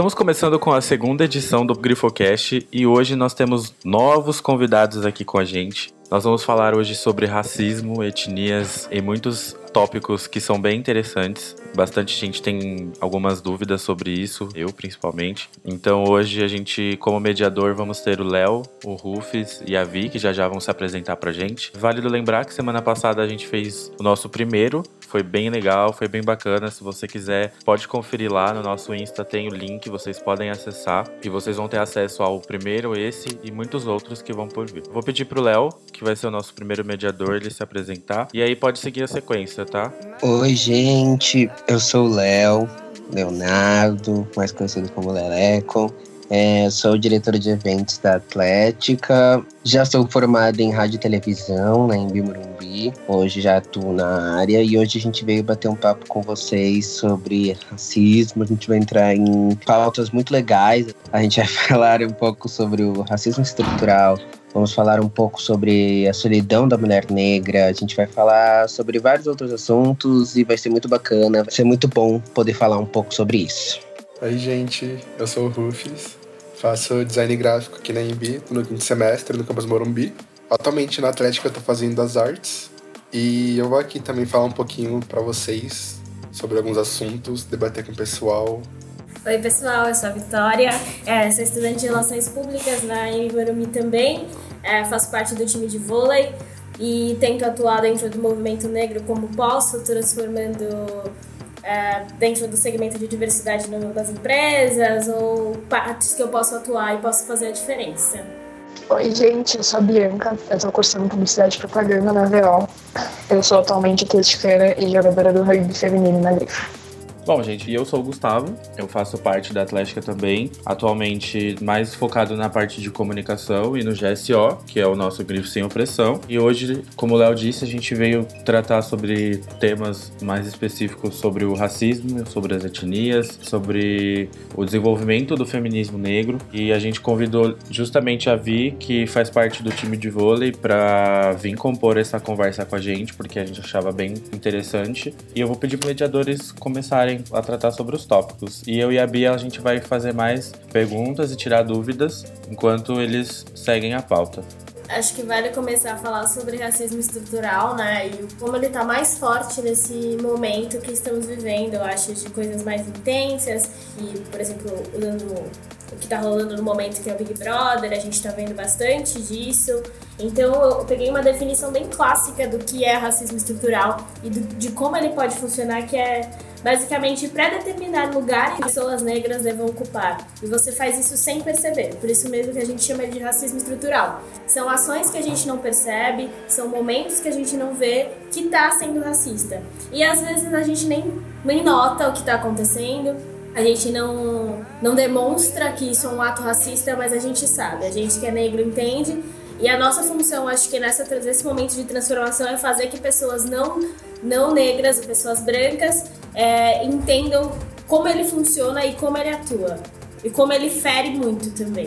Estamos começando com a segunda edição do Grifocast e hoje nós temos novos convidados aqui com a gente. Nós vamos falar hoje sobre racismo, etnias e muitos tópicos que são bem interessantes. Bastante gente tem algumas dúvidas sobre isso, eu principalmente. Então hoje a gente, como mediador, vamos ter o Léo, o Rufus e a Vi, que já já vão se apresentar pra gente. Válido lembrar que semana passada a gente fez o nosso primeiro foi bem legal, foi bem bacana. Se você quiser, pode conferir lá no nosso Insta, tem o link, vocês podem acessar e vocês vão ter acesso ao primeiro, esse e muitos outros que vão por vir. Vou pedir pro Léo, que vai ser o nosso primeiro mediador, ele se apresentar e aí pode seguir a sequência, tá? Oi, gente, eu sou o Léo, Leonardo, mais conhecido como Leleco. É, sou diretor de eventos da Atlética. Já sou formado em rádio e televisão na Embi Morumbi. Hoje já atuo na área e hoje a gente veio bater um papo com vocês sobre racismo. A gente vai entrar em pautas muito legais. A gente vai falar um pouco sobre o racismo estrutural, Vamos falar um pouco sobre a solidão da mulher negra. A gente vai falar sobre vários outros assuntos e vai ser muito bacana. Vai ser muito bom poder falar um pouco sobre isso. Oi, gente. Eu sou o Rufus. Faço design gráfico aqui na Embi, no quinto semestre, no campus Morumbi. Atualmente na Atlética eu tô fazendo as artes. E eu vou aqui também falar um pouquinho para vocês sobre alguns assuntos, debater com o pessoal. Oi, pessoal, eu sou a Vitória, é, sou estudante de Relações Públicas na Morumbi também, é, faço parte do time de vôlei e tento atuar dentro do movimento negro como posso, transformando é, dentro do segmento de diversidade das empresas ou partes que eu posso atuar e posso fazer a diferença. Oi, gente, eu sou a Bianca, eu estou cursando Publicidade e Propaganda na VO. Eu sou atualmente atleticana e jogadora do rugby feminino na Grifa. Bom, gente, eu sou o Gustavo, eu faço parte da Atlética também, atualmente mais focado na parte de comunicação e no GSO, que é o nosso grifo sem opressão. E hoje, como o Léo disse, a gente veio tratar sobre temas mais específicos sobre o racismo, sobre as etnias, sobre o desenvolvimento do feminismo negro. E a gente convidou justamente a Vi, que faz parte do time de vôlei, para vir compor essa conversa com a gente, porque a gente achava bem interessante. E eu vou pedir para mediadores começarem a tratar sobre os tópicos. E eu e a Bia a gente vai fazer mais perguntas e tirar dúvidas enquanto eles seguem a pauta. Acho que vale começar a falar sobre racismo estrutural, né? E como ele está mais forte nesse momento que estamos vivendo, eu acho, de coisas mais intensas. E, por exemplo, usando o que está rolando no momento que é o Big Brother, a gente está vendo bastante disso. Então eu peguei uma definição bem clássica do que é racismo estrutural e do, de como ele pode funcionar, que é basicamente pré-determinar lugar que pessoas negras devem ocupar. E você faz isso sem perceber. Por isso mesmo que a gente chama de racismo estrutural. São ações que a gente não percebe, são momentos que a gente não vê que está sendo racista. E às vezes a gente nem, nem nota o que está acontecendo, a gente não, não demonstra que isso é um ato racista, mas a gente sabe. A gente que é negro entende. E a nossa função, acho que nessa, nesse momento de transformação, é fazer que pessoas não, não negras, pessoas brancas, é, entendam como ele funciona e como ele atua. E como ele fere muito também.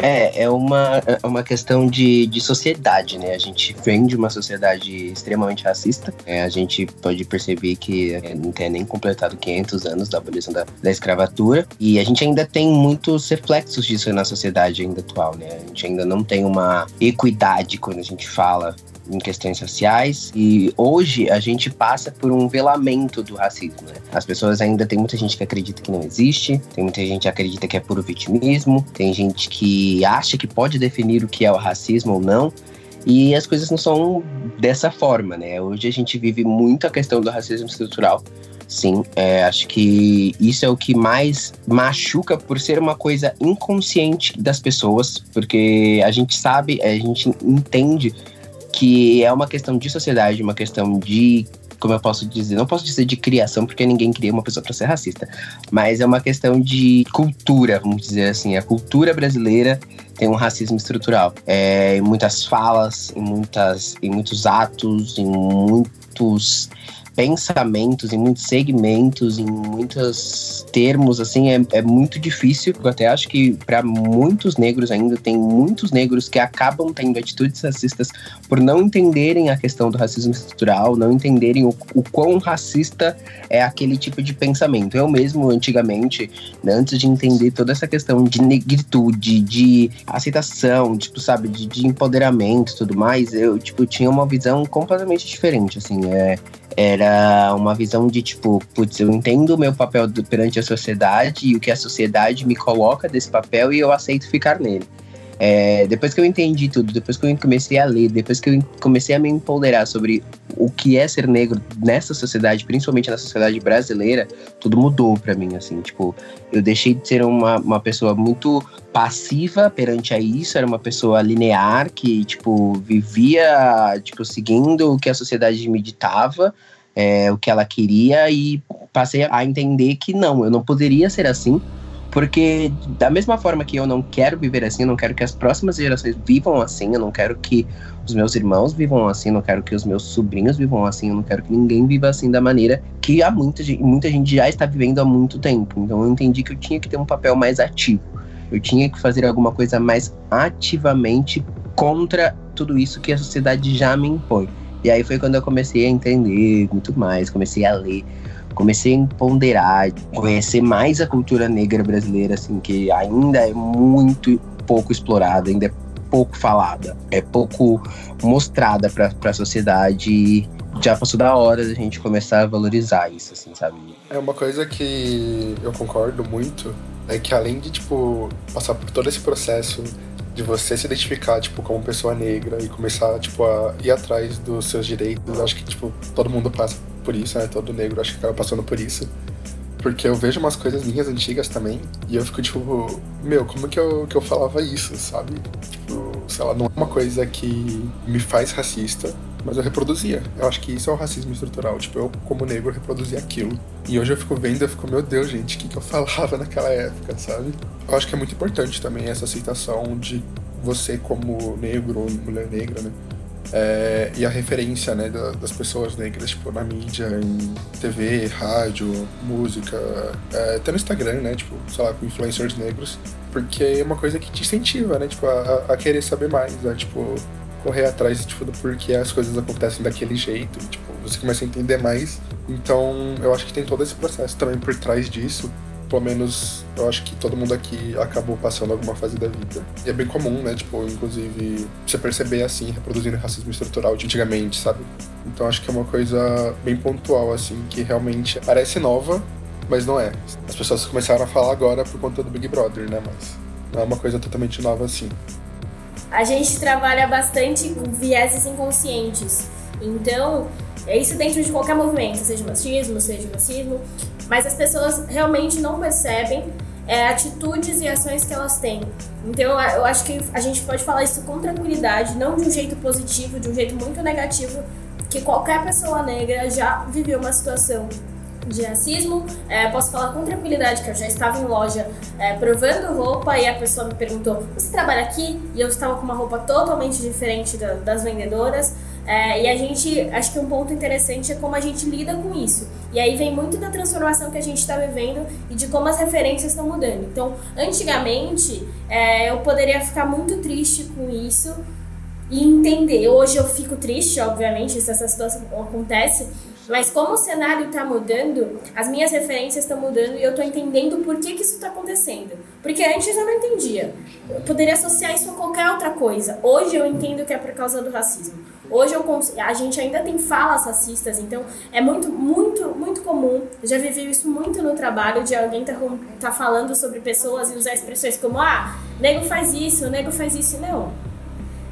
É, é uma, é uma questão de, de sociedade, né? A gente vem de uma sociedade extremamente racista. É, a gente pode perceber que é, não tem nem completado 500 anos da abolição da, da escravatura. E a gente ainda tem muitos reflexos disso na sociedade ainda atual, né? A gente ainda não tem uma equidade quando a gente fala em questões sociais e hoje a gente passa por um velamento do racismo. Né? As pessoas ainda tem muita gente que acredita que não existe, tem muita gente que acredita que é puro vitimismo, tem gente que acha que pode definir o que é o racismo ou não. E as coisas não são dessa forma, né? Hoje a gente vive muito a questão do racismo estrutural. Sim, é, acho que isso é o que mais machuca por ser uma coisa inconsciente das pessoas, porque a gente sabe, a gente entende que é uma questão de sociedade, uma questão de como eu posso dizer, não posso dizer de criação, porque ninguém cria uma pessoa para ser racista, mas é uma questão de cultura, vamos dizer assim. A cultura brasileira tem um racismo estrutural. É, em muitas falas, em, muitas, em muitos atos, em muitos pensamentos, em muitos segmentos, em muitos termos, assim, é, é muito difícil. Eu até acho que para muitos negros ainda, tem muitos negros que acabam tendo atitudes racistas por não entenderem a questão do racismo estrutural, não entenderem o, o quão racista é aquele tipo de pensamento. Eu mesmo, antigamente, né, antes de entender toda essa questão de negritude, de aceitação, tipo, sabe, de, de empoderamento e tudo mais, eu, tipo, tinha uma visão completamente diferente, assim, é, era uma visão de tipo, putz, eu entendo o meu papel perante a sociedade e o que a sociedade me coloca desse papel e eu aceito ficar nele. É, depois que eu entendi tudo, depois que eu comecei a ler, depois que eu comecei a me empoderar sobre o que é ser negro nessa sociedade, principalmente na sociedade brasileira, tudo mudou para mim, assim, tipo, eu deixei de ser uma, uma pessoa muito passiva perante a isso, era uma pessoa linear que, tipo, vivia, tipo, seguindo o que a sociedade me ditava, é, o que ela queria e passei a entender que não, eu não poderia ser assim, porque da mesma forma que eu não quero viver assim, eu não quero que as próximas gerações vivam assim, eu não quero que os meus irmãos vivam assim, eu não quero que os meus sobrinhos vivam assim, eu não quero que ninguém viva assim da maneira que há muita, muita gente já está vivendo há muito tempo. Então eu entendi que eu tinha que ter um papel mais ativo. Eu tinha que fazer alguma coisa mais ativamente contra tudo isso que a sociedade já me impõe. E aí foi quando eu comecei a entender muito mais, comecei a ler comecei a ponderar, conhecer mais a cultura negra brasileira, assim, que ainda é muito pouco explorada, ainda é pouco falada, é pouco mostrada para a sociedade. E já passou da hora da gente começar a valorizar isso, assim, sabe? É uma coisa que eu concordo muito, é que além de, tipo, passar por todo esse processo de você se identificar, tipo, como pessoa negra e começar, tipo, a ir atrás dos seus direitos, acho que, tipo, todo mundo passa por isso, né? Todo negro acho que acaba passando por isso. Porque eu vejo umas coisas minhas antigas também, e eu fico tipo, meu, como que eu, que eu falava isso, sabe? Tipo, sei lá, não é uma coisa que me faz racista, mas eu reproduzia. Eu acho que isso é o racismo estrutural. Tipo, eu, como negro, reproduzia aquilo. E hoje eu fico vendo e fico, meu Deus, gente, o que, que eu falava naquela época, sabe? Eu acho que é muito importante também essa aceitação de você, como negro mulher negra, né? É, e a referência né, das pessoas negras tipo, na mídia, em TV, rádio, música, é, até no Instagram, né? Tipo, sei lá, com influencers negros, porque é uma coisa que te incentiva, né? Tipo, a, a querer saber mais, a, tipo, correr atrás tipo, do porquê as coisas acontecem daquele jeito. Tipo, você começa a entender mais. Então, eu acho que tem todo esse processo também por trás disso pelo menos eu acho que todo mundo aqui acabou passando alguma fase da vida. E é bem comum, né? Tipo, inclusive, você perceber assim, reproduzindo racismo estrutural de antigamente, sabe? Então acho que é uma coisa bem pontual, assim, que realmente parece nova, mas não é. As pessoas começaram a falar agora por conta do Big Brother, né? Mas não é uma coisa totalmente nova assim. A gente trabalha bastante com vieses inconscientes. Então, é isso dentro de qualquer movimento, seja machismo, seja racismo mas as pessoas realmente não percebem é, atitudes e ações que elas têm. Então eu acho que a gente pode falar isso com tranquilidade, não de um jeito positivo, de um jeito muito negativo, que qualquer pessoa negra já viveu uma situação de racismo. É, posso falar com tranquilidade que eu já estava em loja é, provando roupa e a pessoa me perguntou: Você trabalha aqui? E eu estava com uma roupa totalmente diferente da, das vendedoras. É, e a gente, acho que um ponto interessante é como a gente lida com isso. E aí vem muito da transformação que a gente está vivendo e de como as referências estão mudando. Então, antigamente, é, eu poderia ficar muito triste com isso e entender. Hoje eu fico triste, obviamente, se essa situação acontece, mas como o cenário está mudando, as minhas referências estão mudando e eu estou entendendo por que, que isso está acontecendo. Porque antes eu não entendia. Eu poderia associar isso a qualquer outra coisa. Hoje eu entendo que é por causa do racismo. Hoje eu a gente ainda tem falas racistas, então é muito, muito, muito comum. Eu já vivi isso muito no trabalho de alguém tá, tá falando sobre pessoas e usar expressões como ah, nego faz isso, nego faz isso. Não.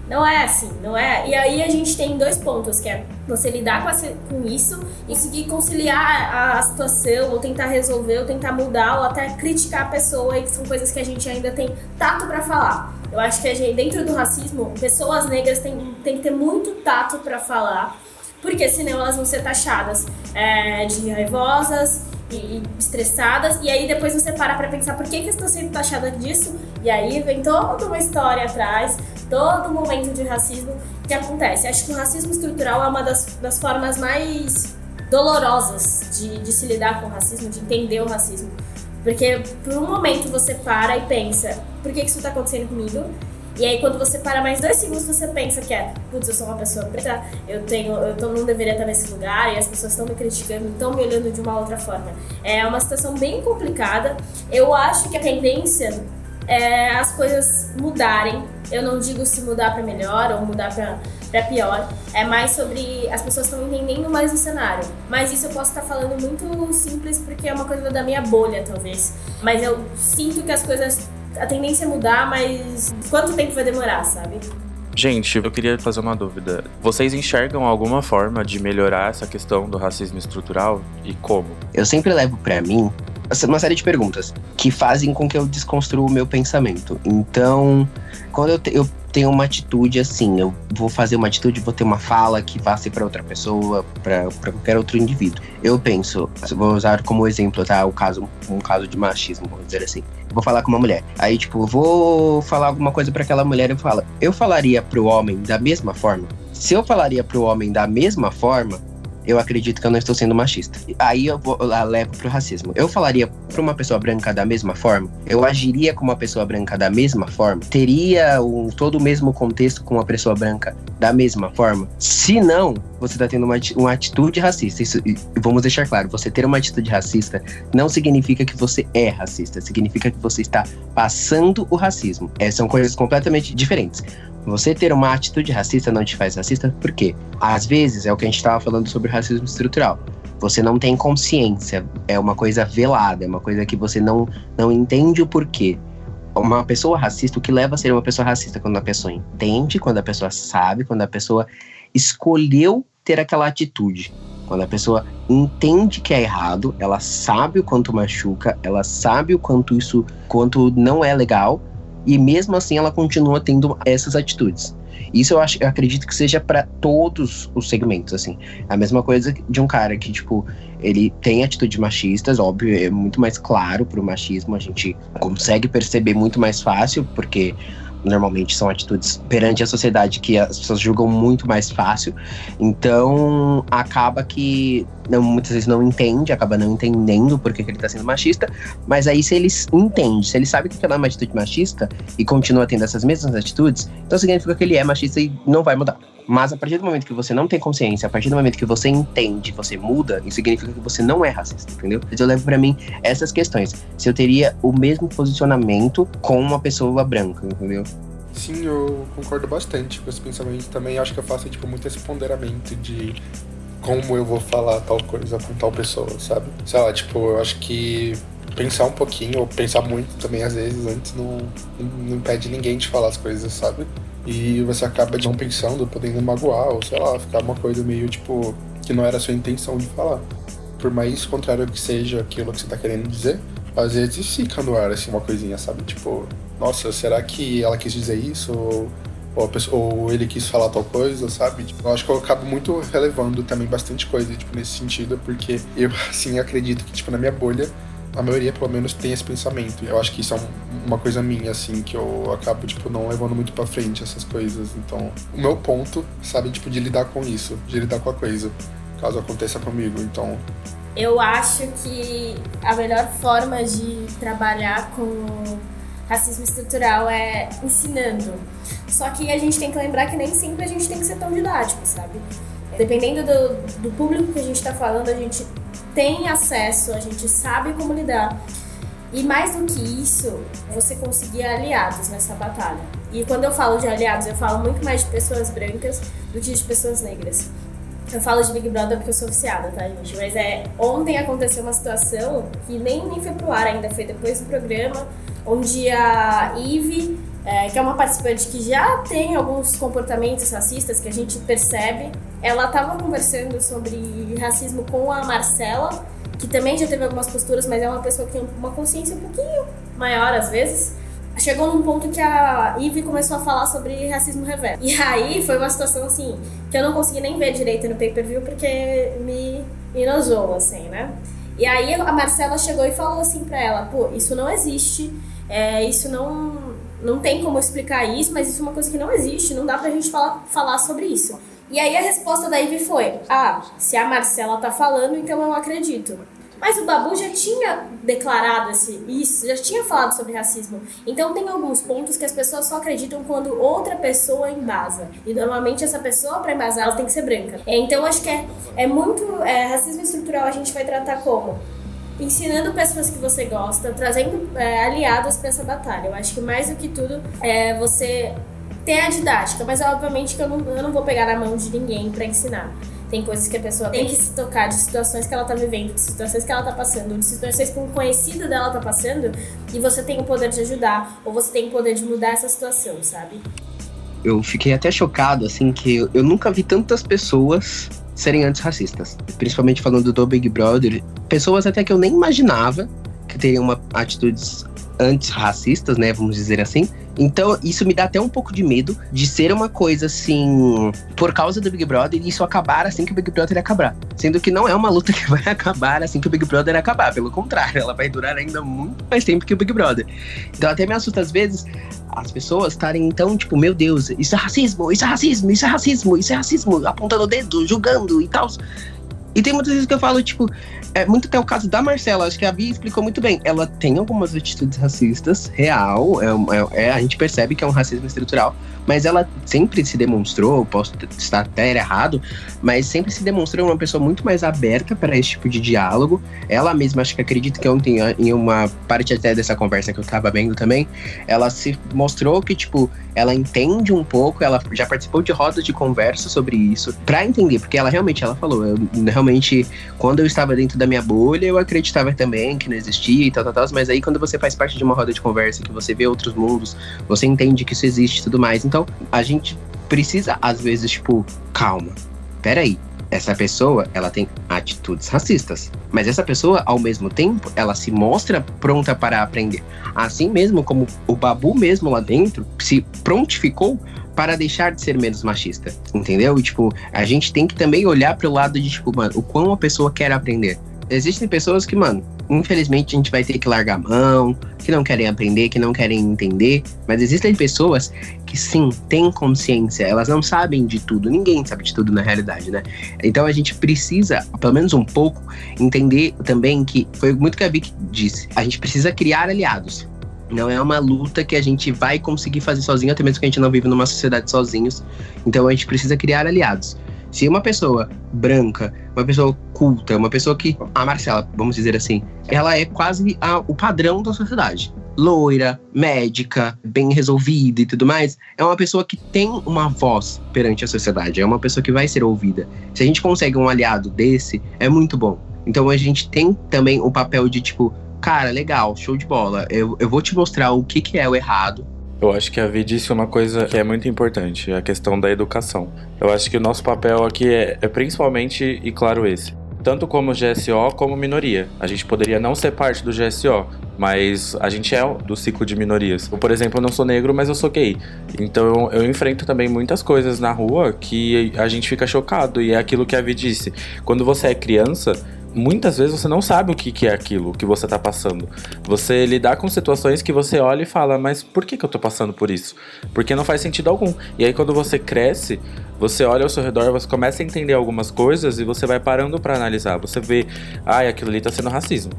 Não é assim, não é? E aí a gente tem dois pontos, que é você lidar com, essa, com isso conseguir conciliar a, a, situação, ou tentar resolver, ou tentar mudar, ou até criticar a pessoa, e que são coisas que a gente ainda tem tato para falar. Eu acho que gente, dentro do racismo, pessoas negras têm, têm que ter muito tato para falar, porque senão elas vão ser taxadas é, de raivosas e estressadas, e aí depois você para pra pensar por que, que estão sendo taxadas disso, e aí vem toda uma história atrás, todo momento de racismo que acontece. Acho que o racismo estrutural é uma das, das formas mais dolorosas de, de se lidar com o racismo, de entender o racismo. Porque por um momento você para e pensa, por que isso está acontecendo comigo? E aí quando você para mais dois segundos, você pensa que é, putz, eu sou uma pessoa preta, eu tenho, eu tô, não deveria estar nesse lugar, e as pessoas estão me criticando, estão me olhando de uma outra forma. É uma situação bem complicada. Eu acho que a tendência é as coisas mudarem. Eu não digo se mudar para melhor ou mudar para para pior. É mais sobre as pessoas estão entendendo mais o cenário. Mas isso eu posso estar falando muito simples porque é uma coisa da minha bolha, talvez. Mas eu sinto que as coisas a tendência é mudar, mas quanto tempo vai demorar, sabe? Gente, eu queria fazer uma dúvida. Vocês enxergam alguma forma de melhorar essa questão do racismo estrutural e como? Eu sempre levo para mim uma série de perguntas que fazem com que eu desconstrua o meu pensamento. Então, quando eu, te, eu tenho uma atitude assim, eu vou fazer uma atitude, vou ter uma fala que vá ser para outra pessoa, para qualquer outro indivíduo. Eu penso, vou usar como exemplo, tá? O caso, um caso de machismo, vamos dizer assim. Vou falar com uma mulher. Aí, tipo, vou falar alguma coisa para aquela mulher e falo, eu falaria pro homem da mesma forma? Se eu falaria pro homem da mesma forma, eu acredito que eu não estou sendo machista. Aí eu, vou, eu levo pro racismo. Eu falaria pra uma pessoa branca da mesma forma? Eu agiria com uma pessoa branca da mesma forma? Teria um, todo o mesmo contexto com uma pessoa branca da mesma forma? Se não, você está tendo uma, uma atitude racista. Isso, vamos deixar claro, você ter uma atitude racista não significa que você é racista, significa que você está passando o racismo. É, são coisas completamente diferentes. Você ter uma atitude racista não te faz racista, por quê? Às vezes é o que a gente estava falando sobre racismo estrutural. Você não tem consciência, é uma coisa velada, é uma coisa que você não, não entende o porquê. Uma pessoa racista, o que leva a ser uma pessoa racista? Quando a pessoa entende, quando a pessoa sabe, quando a pessoa escolheu ter aquela atitude. Quando a pessoa entende que é errado, ela sabe o quanto machuca, ela sabe o quanto isso, quanto não é legal, e mesmo assim ela continua tendo essas atitudes. Isso eu, acho, eu acredito que seja para todos os segmentos, assim. A mesma coisa de um cara que, tipo, ele tem atitudes machistas, óbvio, é muito mais claro pro machismo, a gente consegue perceber muito mais fácil, porque normalmente são atitudes perante a sociedade que as pessoas julgam muito mais fácil. Então, acaba que não, muitas vezes não entende, acaba não entendendo porque que ele tá sendo machista, mas aí se ele entende, se ele sabe que aquela é uma atitude machista e continua tendo essas mesmas atitudes, então significa que ele é machista e não vai mudar. Mas a partir do momento que você não tem consciência, a partir do momento que você entende, você muda, isso significa que você não é racista, entendeu? Então eu levo para mim essas questões. Se eu teria o mesmo posicionamento com uma pessoa branca, entendeu? Sim, eu concordo bastante com esse pensamento também. Acho que eu faço tipo muito esse ponderamento de como eu vou falar tal coisa com tal pessoa, sabe? Sei lá, tipo, eu acho que pensar um pouquinho, ou pensar muito também às vezes antes, não, não impede ninguém de falar as coisas, sabe? E você acaba não pensando, podendo magoar, ou sei lá, ficar uma coisa meio tipo que não era a sua intenção de falar. Por mais contrário que seja aquilo que você tá querendo dizer, às vezes fica no ar assim uma coisinha, sabe? Tipo, nossa, será que ela quis dizer isso? Ou, ou, pessoa, ou ele quis falar tal coisa, sabe? Tipo, eu acho que eu acabo muito relevando também bastante coisa, tipo, nesse sentido, porque eu, assim, acredito que, tipo, na minha bolha, a maioria, pelo menos, tem esse pensamento. Eu acho que isso é um, uma coisa minha, assim, que eu acabo, tipo, não levando muito pra frente essas coisas. Então, o meu ponto, sabe, tipo, de lidar com isso, de lidar com a coisa, caso aconteça comigo. Então. Eu acho que a melhor forma de trabalhar com racismo estrutural é ensinando. Só que a gente tem que lembrar que nem sempre a gente tem que ser tão didático, sabe? Dependendo do, do público que a gente está falando, a gente tem acesso, a gente sabe como lidar. E mais do que isso, você conseguir aliados nessa batalha. E quando eu falo de aliados, eu falo muito mais de pessoas brancas do que de pessoas negras. Eu falo de Big Brother porque eu sou oficiada, tá, gente? Mas é. Ontem aconteceu uma situação que nem, nem foi pro ar ainda, foi depois do programa, onde a Eve, é, que é uma participante que já tem alguns comportamentos racistas que a gente percebe, ela estava conversando sobre racismo com a Marcela, que também já teve algumas posturas, mas é uma pessoa que tem uma consciência um pouquinho maior às vezes. Chegou num ponto que a Ivy começou a falar sobre racismo reverso. E aí foi uma situação assim, que eu não consegui nem ver direito no pay-per-view porque me enojou, assim, né? E aí a Marcela chegou e falou assim pra ela, pô, isso não existe, é, isso não, não tem como explicar isso, mas isso é uma coisa que não existe, não dá pra gente falar, falar sobre isso. E aí a resposta da Ivy foi: Ah, se a Marcela tá falando, então eu acredito. Mas o Babu já tinha declarado esse, isso, já tinha falado sobre racismo. Então tem alguns pontos que as pessoas só acreditam quando outra pessoa embasa. E normalmente essa pessoa, para embasar, ela tem que ser branca. É, então acho que é, é muito. É, racismo estrutural a gente vai tratar como? Ensinando pessoas que você gosta, trazendo é, aliados para essa batalha. Eu acho que mais do que tudo é você ter a didática, mas obviamente que eu não, eu não vou pegar na mão de ninguém para ensinar. Tem coisas que a pessoa tem que se tocar de situações que ela tá vivendo, de situações que ela tá passando, de situações que um conhecido dela tá passando, e você tem o poder de ajudar, ou você tem o poder de mudar essa situação, sabe? Eu fiquei até chocado, assim, que eu nunca vi tantas pessoas serem antirracistas. Principalmente falando do Big Brother. Pessoas até que eu nem imaginava que teriam uma, atitudes antirracistas, né? Vamos dizer assim. Então, isso me dá até um pouco de medo de ser uma coisa assim, por causa do Big Brother, e isso acabar assim que o Big Brother acabar. Sendo que não é uma luta que vai acabar assim que o Big Brother acabar. Pelo contrário, ela vai durar ainda muito mais tempo que o Big Brother. Então, até me assusta às vezes as pessoas estarem então, tipo, meu Deus, isso é racismo, isso é racismo, isso é racismo, isso é racismo, apontando o dedo, julgando e tal. E tem muitas vezes que eu falo, tipo, é muito até o caso da Marcela, acho que a Bia explicou muito bem. Ela tem algumas atitudes racistas, real, é, é, é, a gente percebe que é um racismo estrutural, mas ela sempre se demonstrou, posso estar até errado, mas sempre se demonstrou uma pessoa muito mais aberta para esse tipo de diálogo. Ela mesma, acho que acredito que ontem, em uma parte até dessa conversa que eu tava vendo também, ela se mostrou que, tipo, ela entende um pouco, ela já participou de rodas de conversa sobre isso, para entender, porque ela realmente, ela falou, eu, realmente, quando eu estava dentro da minha bolha, eu acreditava também que não existia e tal, tal, tal. Mas aí quando você faz parte de uma roda de conversa, que você vê outros mundos, você entende que isso existe e tudo mais. Então, a gente precisa, às vezes, tipo, calma, peraí. Essa pessoa, ela tem atitudes racistas. Mas essa pessoa, ao mesmo tempo, ela se mostra pronta para aprender. Assim mesmo como o Babu mesmo lá dentro se prontificou para deixar de ser menos machista, entendeu? E, tipo, a gente tem que também olhar para o lado de, tipo, mano, o quão a pessoa quer aprender existem pessoas que, mano, infelizmente a gente vai ter que largar a mão, que não querem aprender, que não querem entender, mas existem pessoas que sim, têm consciência, elas não sabem de tudo, ninguém sabe de tudo na realidade, né? Então a gente precisa, pelo menos um pouco, entender também que foi muito que a Vicky disse, a gente precisa criar aliados. Não é uma luta que a gente vai conseguir fazer sozinho, até mesmo que a gente não vive numa sociedade sozinhos. Então a gente precisa criar aliados. Se uma pessoa branca, uma pessoa culta, uma pessoa que. A Marcela, vamos dizer assim, ela é quase a, o padrão da sociedade. Loira, médica, bem resolvida e tudo mais, é uma pessoa que tem uma voz perante a sociedade, é uma pessoa que vai ser ouvida. Se a gente consegue um aliado desse, é muito bom. Então a gente tem também o papel de tipo, cara, legal, show de bola. Eu, eu vou te mostrar o que, que é o errado, eu acho que a Vi disse uma coisa que é muito importante, a questão da educação. Eu acho que o nosso papel aqui é, é principalmente, e claro, esse. Tanto como GSO, como minoria. A gente poderia não ser parte do GSO, mas a gente é do ciclo de minorias. Eu, por exemplo, eu não sou negro, mas eu sou gay. Então eu, eu, enfrento também muitas coisas na rua que a gente fica chocado. E é aquilo que a Vi disse. Quando você é criança, muitas vezes você não sabe o que, que é aquilo que você tá passando. Você lidar com situações que você olha e fala, mas por que, que eu tô passando por isso? Porque não faz sentido algum. E aí quando você cresce, você olha ao seu redor, você começa a entender algumas coisas e você vai parando para analisar. Você vê, ai, ah, aquilo ali tá sendo racismo.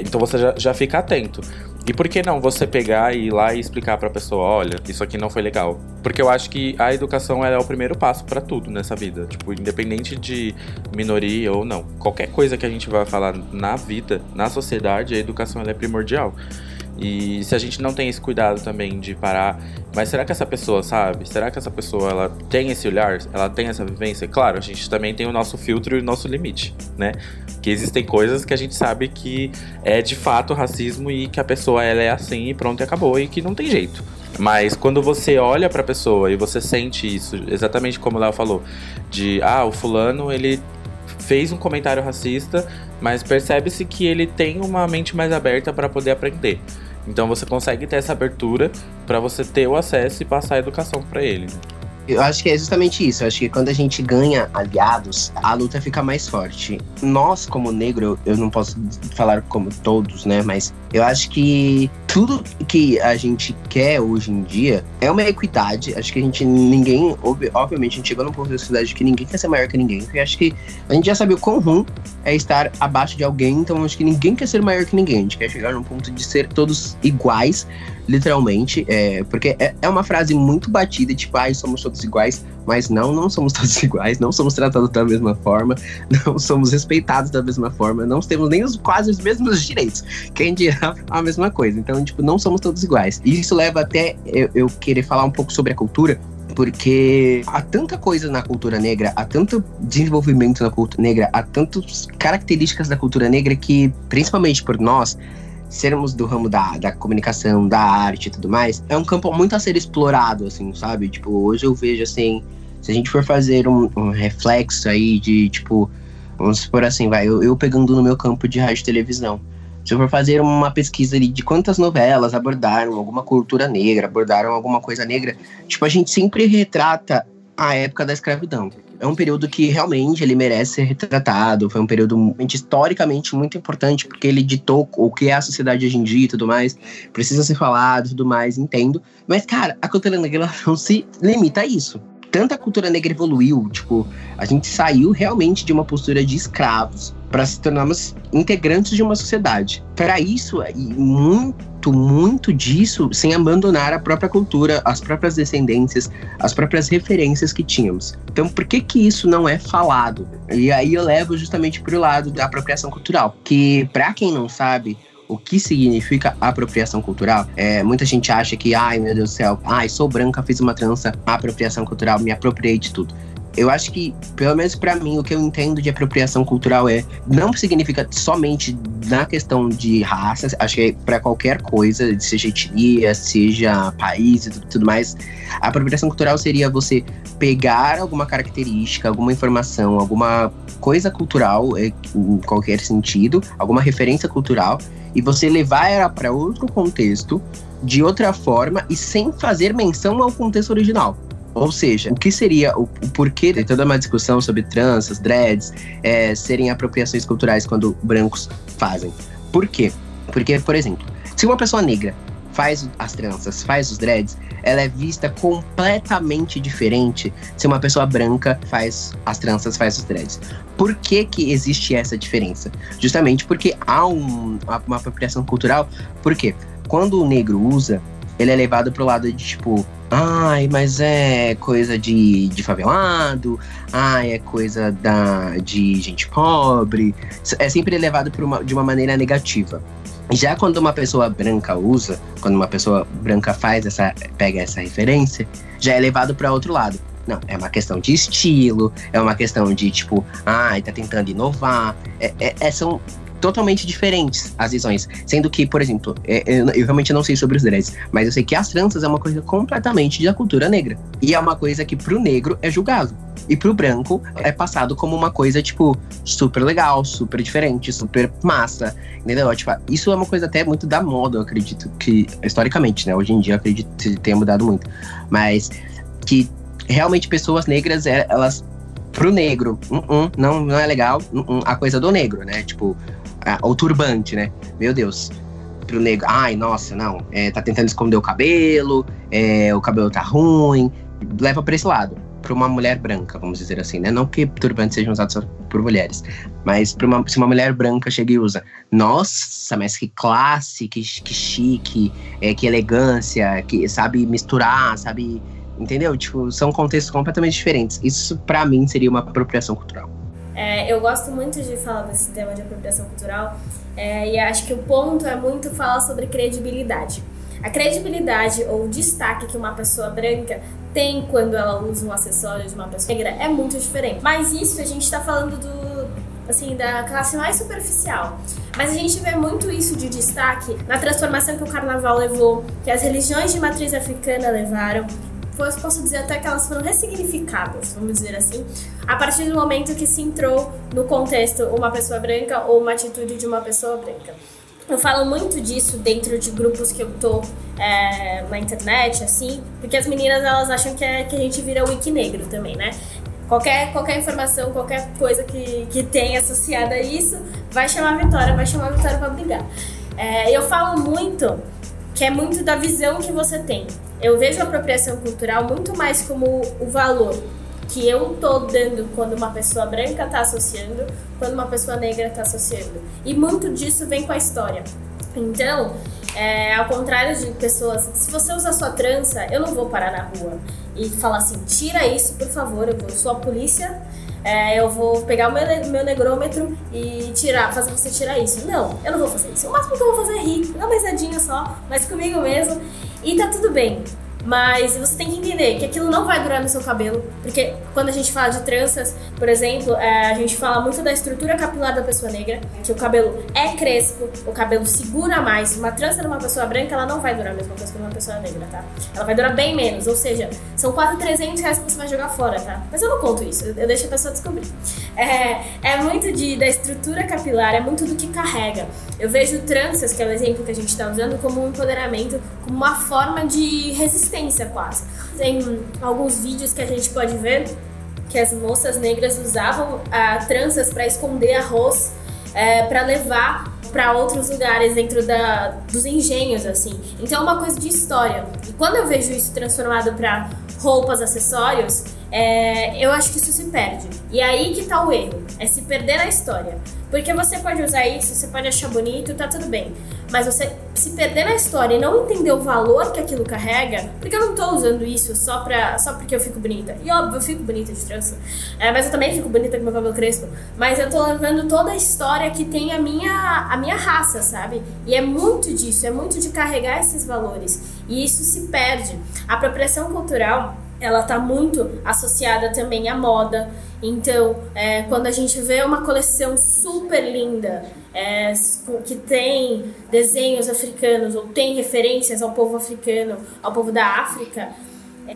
Então você já, já fica atento. E por que não você pegar e ir lá e explicar para a pessoa, olha, isso aqui não foi legal? Porque eu acho que a educação é o primeiro passo para tudo nessa vida, tipo, independente de minoria ou não. Qualquer coisa que a gente vai falar na vida, na sociedade, a educação é primordial. E se a gente não tem esse cuidado também de parar, mas será que essa pessoa sabe? Será que essa pessoa ela tem esse olhar? Ela tem essa vivência? Claro, a gente também tem o nosso filtro e o nosso limite, né? Que existem coisas que a gente sabe que é de fato racismo e que a pessoa ela é assim e pronto, e acabou e que não tem jeito. Mas quando você olha para a pessoa e você sente isso, exatamente como o Léo falou, de ah, o fulano ele fez um comentário racista, mas percebe-se que ele tem uma mente mais aberta para poder aprender. Então você consegue ter essa abertura para você ter o acesso e passar a educação para ele. Eu acho que é justamente isso. Eu acho que quando a gente ganha aliados, a luta fica mais forte. Nós, como negro, eu não posso falar como todos, né? Mas eu acho que tudo que a gente quer hoje em dia é uma equidade. Acho que a gente, ninguém, obviamente, a gente chegou num ponto da sociedade que ninguém quer ser maior que ninguém. Porque acho que a gente já sabe o quão ruim é estar abaixo de alguém, então acho que ninguém quer ser maior que ninguém. A gente quer chegar num ponto de ser todos iguais, literalmente. É, porque é, é uma frase muito batida, tipo, ai, ah, somos todos iguais. Mas não, não somos todos iguais, não somos tratados da mesma forma, não somos respeitados da mesma forma, não temos nem os, quase os mesmos direitos. Quem dirá a mesma coisa. Então, tipo, não somos todos iguais. E isso leva até eu, eu querer falar um pouco sobre a cultura, porque há tanta coisa na cultura negra, há tanto desenvolvimento na cultura negra, há tantas características da cultura negra que, principalmente por nós, sermos do ramo da, da comunicação, da arte e tudo mais, é um campo muito a ser explorado, assim, sabe? Tipo, hoje eu vejo, assim, se a gente for fazer um, um reflexo aí de, tipo, vamos supor assim, vai, eu, eu pegando no meu campo de rádio e televisão. Se eu for fazer uma pesquisa ali de quantas novelas abordaram alguma cultura negra, abordaram alguma coisa negra, tipo, a gente sempre retrata a época da escravidão. É um período que realmente ele merece ser retratado. Foi um período historicamente muito importante, porque ele ditou o que é a sociedade hoje em dia e tudo mais. Precisa ser falado e tudo mais, entendo. Mas, cara, a cultura negra não se limita a isso tanta cultura negra evoluiu, tipo, a gente saiu realmente de uma postura de escravos para se tornarmos integrantes de uma sociedade. Para isso, e muito, muito disso sem abandonar a própria cultura, as próprias descendências, as próprias referências que tínhamos. Então, por que que isso não é falado? E aí eu levo justamente para o lado da apropriação cultural, que para quem não sabe, o que significa apropriação cultural. É, muita gente acha que, ai meu Deus do céu, ai, sou branca, fiz uma trança, apropriação cultural, me apropriei de tudo. Eu acho que, pelo menos para mim, o que eu entendo de apropriação cultural é não significa somente na questão de raça, acho que é para qualquer coisa, seja etnia, seja país e tudo, tudo mais. A apropriação cultural seria você pegar alguma característica, alguma informação, alguma coisa cultural, é, em qualquer sentido, alguma referência cultural e você levar ela para outro contexto de outra forma e sem fazer menção ao contexto original. Ou seja, o que seria o, o porquê de toda uma discussão sobre tranças, dreads, é, serem apropriações culturais quando brancos fazem? Por quê? Porque, por exemplo, se uma pessoa negra faz as tranças, faz os dreads, ela é vista completamente diferente se uma pessoa branca faz as tranças, faz os dreads. Por que, que existe essa diferença? Justamente porque há um, uma apropriação cultural. Por quê? Quando o negro usa, ele é levado pro lado de tipo, ai, mas é coisa de, de favelado, ai, é coisa da, de gente pobre. É sempre levado uma, de uma maneira negativa. Já quando uma pessoa branca usa, quando uma pessoa branca faz essa, pega essa referência, já é levado para outro lado. Não, é uma questão de estilo, é uma questão de tipo, ai, ah, tá tentando inovar. É, é, é, são totalmente diferentes as visões. Sendo que, por exemplo, é, eu, eu, realmente não sei sobre os dreads, mas eu sei que as tranças é uma coisa completamente da cultura negra. E é uma coisa que pro negro é julgado. E pro branco é passado como uma coisa, tipo, super legal, super diferente, super massa. Entendeu? Tipo, isso é uma coisa até muito da moda, eu acredito que, historicamente, né? Hoje em dia eu acredito que tenha mudado muito. Mas que realmente pessoas negras, é, elas pro negro, uh -uh, não, não é legal, uh a coisa do negro, né? Tipo, a, o turbante, né? Meu Deus. Pro negro, ai, nossa, não, é, tá tentando esconder o cabelo, é, o cabelo tá ruim, leva pra esse lado para uma mulher branca, vamos dizer assim, né? Não que turbantes sejam usados por mulheres, mas para uma, se uma mulher branca chega e usa, nossa, mas que classe, que, que chique, é, que elegância, que sabe misturar, sabe, entendeu? Tipo, são contextos completamente diferentes. Isso para mim seria uma apropriação cultural. É, eu gosto muito de falar desse tema de apropriação cultural é, e acho que o ponto é muito falar sobre credibilidade. A credibilidade ou o destaque que uma pessoa branca tem quando ela usa um acessório de uma pessoa negra é muito diferente. Mas isso a gente está falando do, assim, da classe mais superficial. Mas a gente vê muito isso de destaque na transformação que o carnaval levou, que as religiões de matriz africana levaram. Posso dizer até que elas foram ressignificadas, vamos dizer assim, a partir do momento que se entrou no contexto uma pessoa branca ou uma atitude de uma pessoa branca. Eu falo muito disso dentro de grupos que eu tô é, na internet, assim, porque as meninas elas acham que, é, que a gente vira wiki negro também, né? Qualquer, qualquer informação, qualquer coisa que, que tem associada a isso, vai chamar a Vitória, vai chamar a Vitória pra brigar. É, eu falo muito que é muito da visão que você tem. Eu vejo a apropriação cultural muito mais como o valor que eu tô dando quando uma pessoa branca tá associando, quando uma pessoa negra tá associando. E muito disso vem com a história. Então, é, ao contrário de pessoas, se você usa sua trança, eu não vou parar na rua e falar assim, tira isso, por favor, eu vou, sou a polícia, é, eu vou pegar o meu, meu negrômetro e tirar, fazer você tirar isso. Não, eu não vou fazer isso. O máximo que eu vou fazer é rir, dar uma risadinha só, mas comigo mesmo, e tá tudo bem. Mas você tem que entender que aquilo não vai durar no seu cabelo, porque quando a gente fala de tranças, por exemplo, é, a gente fala muito da estrutura capilar da pessoa negra, que o cabelo é crespo, o cabelo segura mais. Uma trança numa pessoa branca, ela não vai durar a mesma coisa que uma pessoa negra, tá? Ela vai durar bem menos, ou seja, são quase 300 reais que você vai jogar fora, tá? Mas eu não conto isso, eu deixo a pessoa descobrir. É, é muito de, da estrutura capilar, é muito do que carrega. Eu vejo tranças, que é o exemplo que a gente está usando, como um empoderamento, como uma forma de resistência quase. Tem alguns vídeos que a gente pode ver que as moças negras usavam ah, tranças para esconder arroz, é, para levar para outros lugares dentro da, dos engenhos, assim. Então é uma coisa de história. E quando eu vejo isso transformado para roupas, acessórios, é, eu acho que isso se perde. E aí que tá o erro, é se perder na história. Porque você pode usar isso, você pode achar bonito, tá tudo bem. Mas você se perder na história e não entender o valor que aquilo carrega, porque eu não tô usando isso só, pra, só porque eu fico bonita. E óbvio, eu fico bonita de trança. É, mas eu também fico bonita com meu cabelo crespo. Mas eu tô levando toda a história que tem a minha, a minha raça, sabe? E é muito disso, é muito de carregar esses valores. E isso se perde. A apropriação cultural ela está muito associada também à moda. Então, é, quando a gente vê uma coleção super linda, é, que tem desenhos africanos ou tem referências ao povo africano, ao povo da África,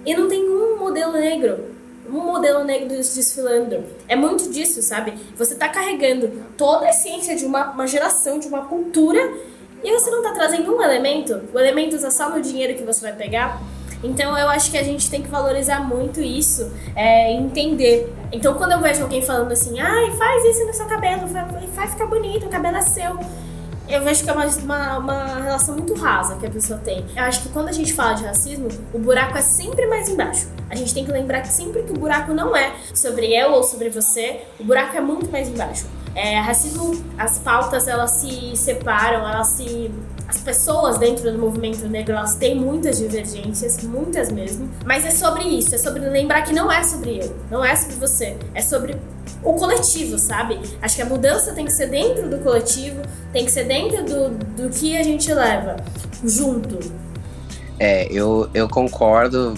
e não tem um modelo negro, um modelo negro desfilando. É muito disso, sabe? Você está carregando toda a essência de uma, uma geração, de uma cultura, e você não está trazendo um elemento. O elemento é só no dinheiro que você vai pegar. Então eu acho que a gente tem que valorizar muito isso, é, entender. Então quando eu vejo alguém falando assim, ai, faz isso no seu cabelo, vai ficar bonito, o cabelo é seu. Eu vejo que é uma, uma, uma, relação muito rasa que a pessoa tem. Eu acho que quando a gente fala de racismo, o buraco é sempre mais embaixo. A gente tem que lembrar que sempre que o buraco não é sobre eu ou sobre você, o buraco é muito mais embaixo. É, racismo, as pautas elas se separam, elas se as pessoas dentro do movimento negro elas têm muitas divergências, muitas mesmo, mas é sobre isso, é sobre lembrar que não é sobre eu, não é sobre você, é sobre o coletivo, sabe? Acho que a mudança tem que ser dentro do coletivo, tem que ser dentro do, do que a gente leva junto. É, eu, eu concordo